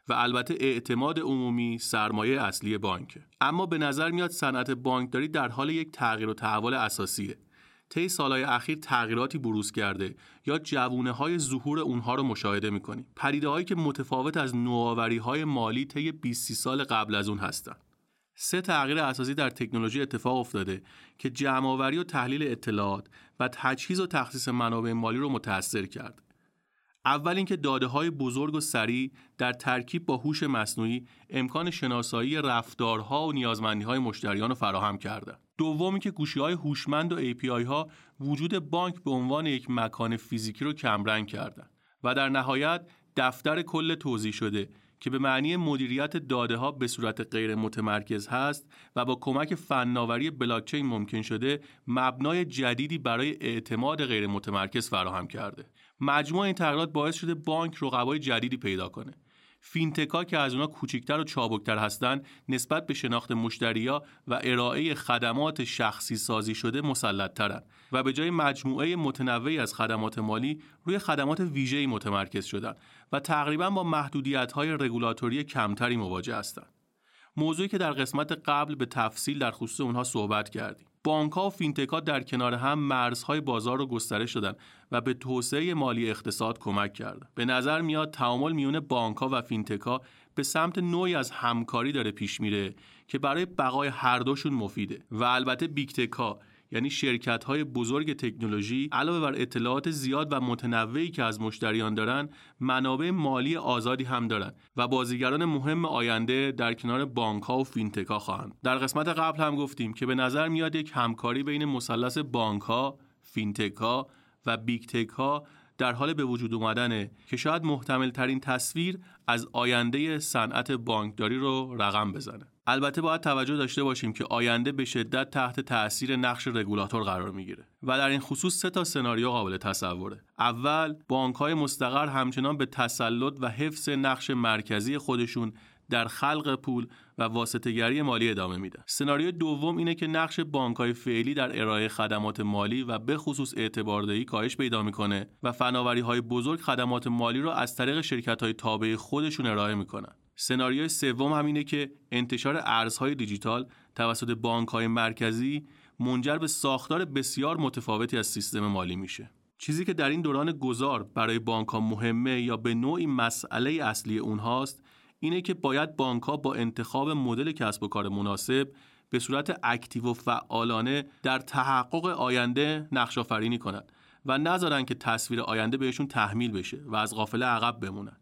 و البته اعتماد عمومی سرمایه اصلی بانک اما به نظر میاد صنعت بانکداری در حال یک تغییر و تحول اساسیه. طی سالهای اخیر تغییراتی بروز کرده یا جوونه های ظهور اونها رو مشاهده می‌کنیم. پریده هایی که متفاوت از نوآوری های مالی طی 20 سال قبل از اون هستند سه تغییر اساسی در تکنولوژی اتفاق افتاده که جمعآوری و تحلیل اطلاعات و تجهیز و تخصیص منابع مالی رو متأثر کرد. اول اینکه داده های بزرگ و سریع در ترکیب با هوش مصنوعی امکان شناسایی رفتارها و نیازمندی های مشتریان رو فراهم کردند. دومی که گوشی های هوشمند و API ها وجود بانک به عنوان یک مکان فیزیکی رو کمرنگ کردند و در نهایت دفتر کل توضیح شده که به معنی مدیریت داده ها به صورت غیر متمرکز هست و با کمک فناوری بلاکچین ممکن شده مبنای جدیدی برای اعتماد غیر متمرکز فراهم کرده. مجموع این تغییرات باعث شده بانک رقبای جدیدی پیدا کنه. فینتکا که از اونا کوچکتر و چابکتر هستند نسبت به شناخت مشتریا و ارائه خدمات شخصی سازی شده مسلط و به جای مجموعه متنوعی از خدمات مالی روی خدمات ویژه‌ای متمرکز شدن و تقریبا با محدودیت های رگولاتوری کمتری مواجه هستند. موضوعی که در قسمت قبل به تفصیل در خصوص اونها صحبت کردیم. بانک ها و فینتک ها در کنار هم مرزهای بازار رو گسترش دادن و به توسعه مالی اقتصاد کمک کردن. به نظر میاد تعامل میون بانک ها و فینتک ها به سمت نوعی از همکاری داره پیش میره که برای بقای هر دوشون مفیده و البته big tech ها یعنی شرکت های بزرگ تکنولوژی علاوه بر اطلاعات زیاد و متنوعی که از مشتریان دارن منابع مالی آزادی هم دارن و بازیگران مهم آینده در کنار بانک ها و فینتک ها خواهند. در قسمت قبل هم گفتیم که به نظر میاد یک همکاری بین مثلث بانک ها فینتک ها و big tech ها در حال به وجود اومدنه که شاید محتمل ترین تصویر از آینده صنعت بانکداری رو رقم بزنه. البته باید توجه داشته باشیم که آینده به شدت تحت تاثیر نقش رگولاتور قرار می‌گیره و در این خصوص سه تا سناریو قابل تصوره اول بانک های مستقر همچنان به تسلط و حفظ نقش مرکزی خودشون در خلق پول و واسطهگری مالی ادامه میده. سناریو دوم اینه که نقش بانکهای فعلی در ارائه خدمات مالی و به خصوص اعتباردهی کاهش پیدا می‌کنه و فناوری های بزرگ خدمات مالی رو از طریق شرکت های تابع خودشون ارائه می‌کنن. سناریوی سوم هم اینه که انتشار ارزهای دیجیتال توسط بانک های مرکزی منجر به ساختار بسیار متفاوتی از سیستم مالی میشه. چیزی که در این دوران گذار برای بانک ها مهمه یا به نوعی مسئله اصلی اونهاست اینه که باید بانک ها با انتخاب مدل کسب و کار مناسب به صورت اکتیو و فعالانه در تحقق آینده نقش آفرینی کنند و نذارن که تصویر آینده بهشون تحمیل بشه و از قافله عقب بمونن.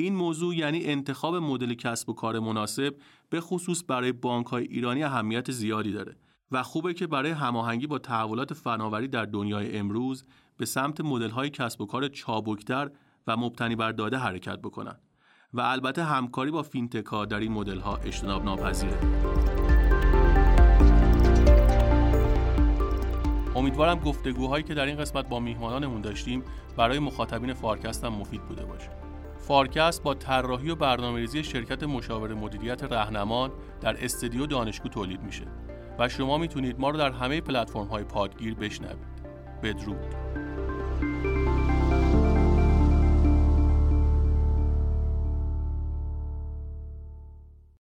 این موضوع یعنی انتخاب مدل کسب و کار مناسب به خصوص برای بانک های ایرانی اهمیت زیادی داره و خوبه که برای هماهنگی با تحولات فناوری در دنیای امروز به سمت مدل های کسب و کار چابکتر و مبتنی بر داده حرکت بکنن و البته همکاری با فینتکا در این مدل ها اجتناب ناپذیره. امیدوارم گفتگوهایی که در این قسمت با میهمانانمون داشتیم برای مخاطبین فارکست هم مفید بوده باشه. فارکست با طراحی و برنامه‌ریزی شرکت مشاور مدیریت رهنمان در استودیو دانشگاه تولید میشه و شما می‌تونید ما رو در همه پلتفرم‌های پادگیر بشنوید. بدرود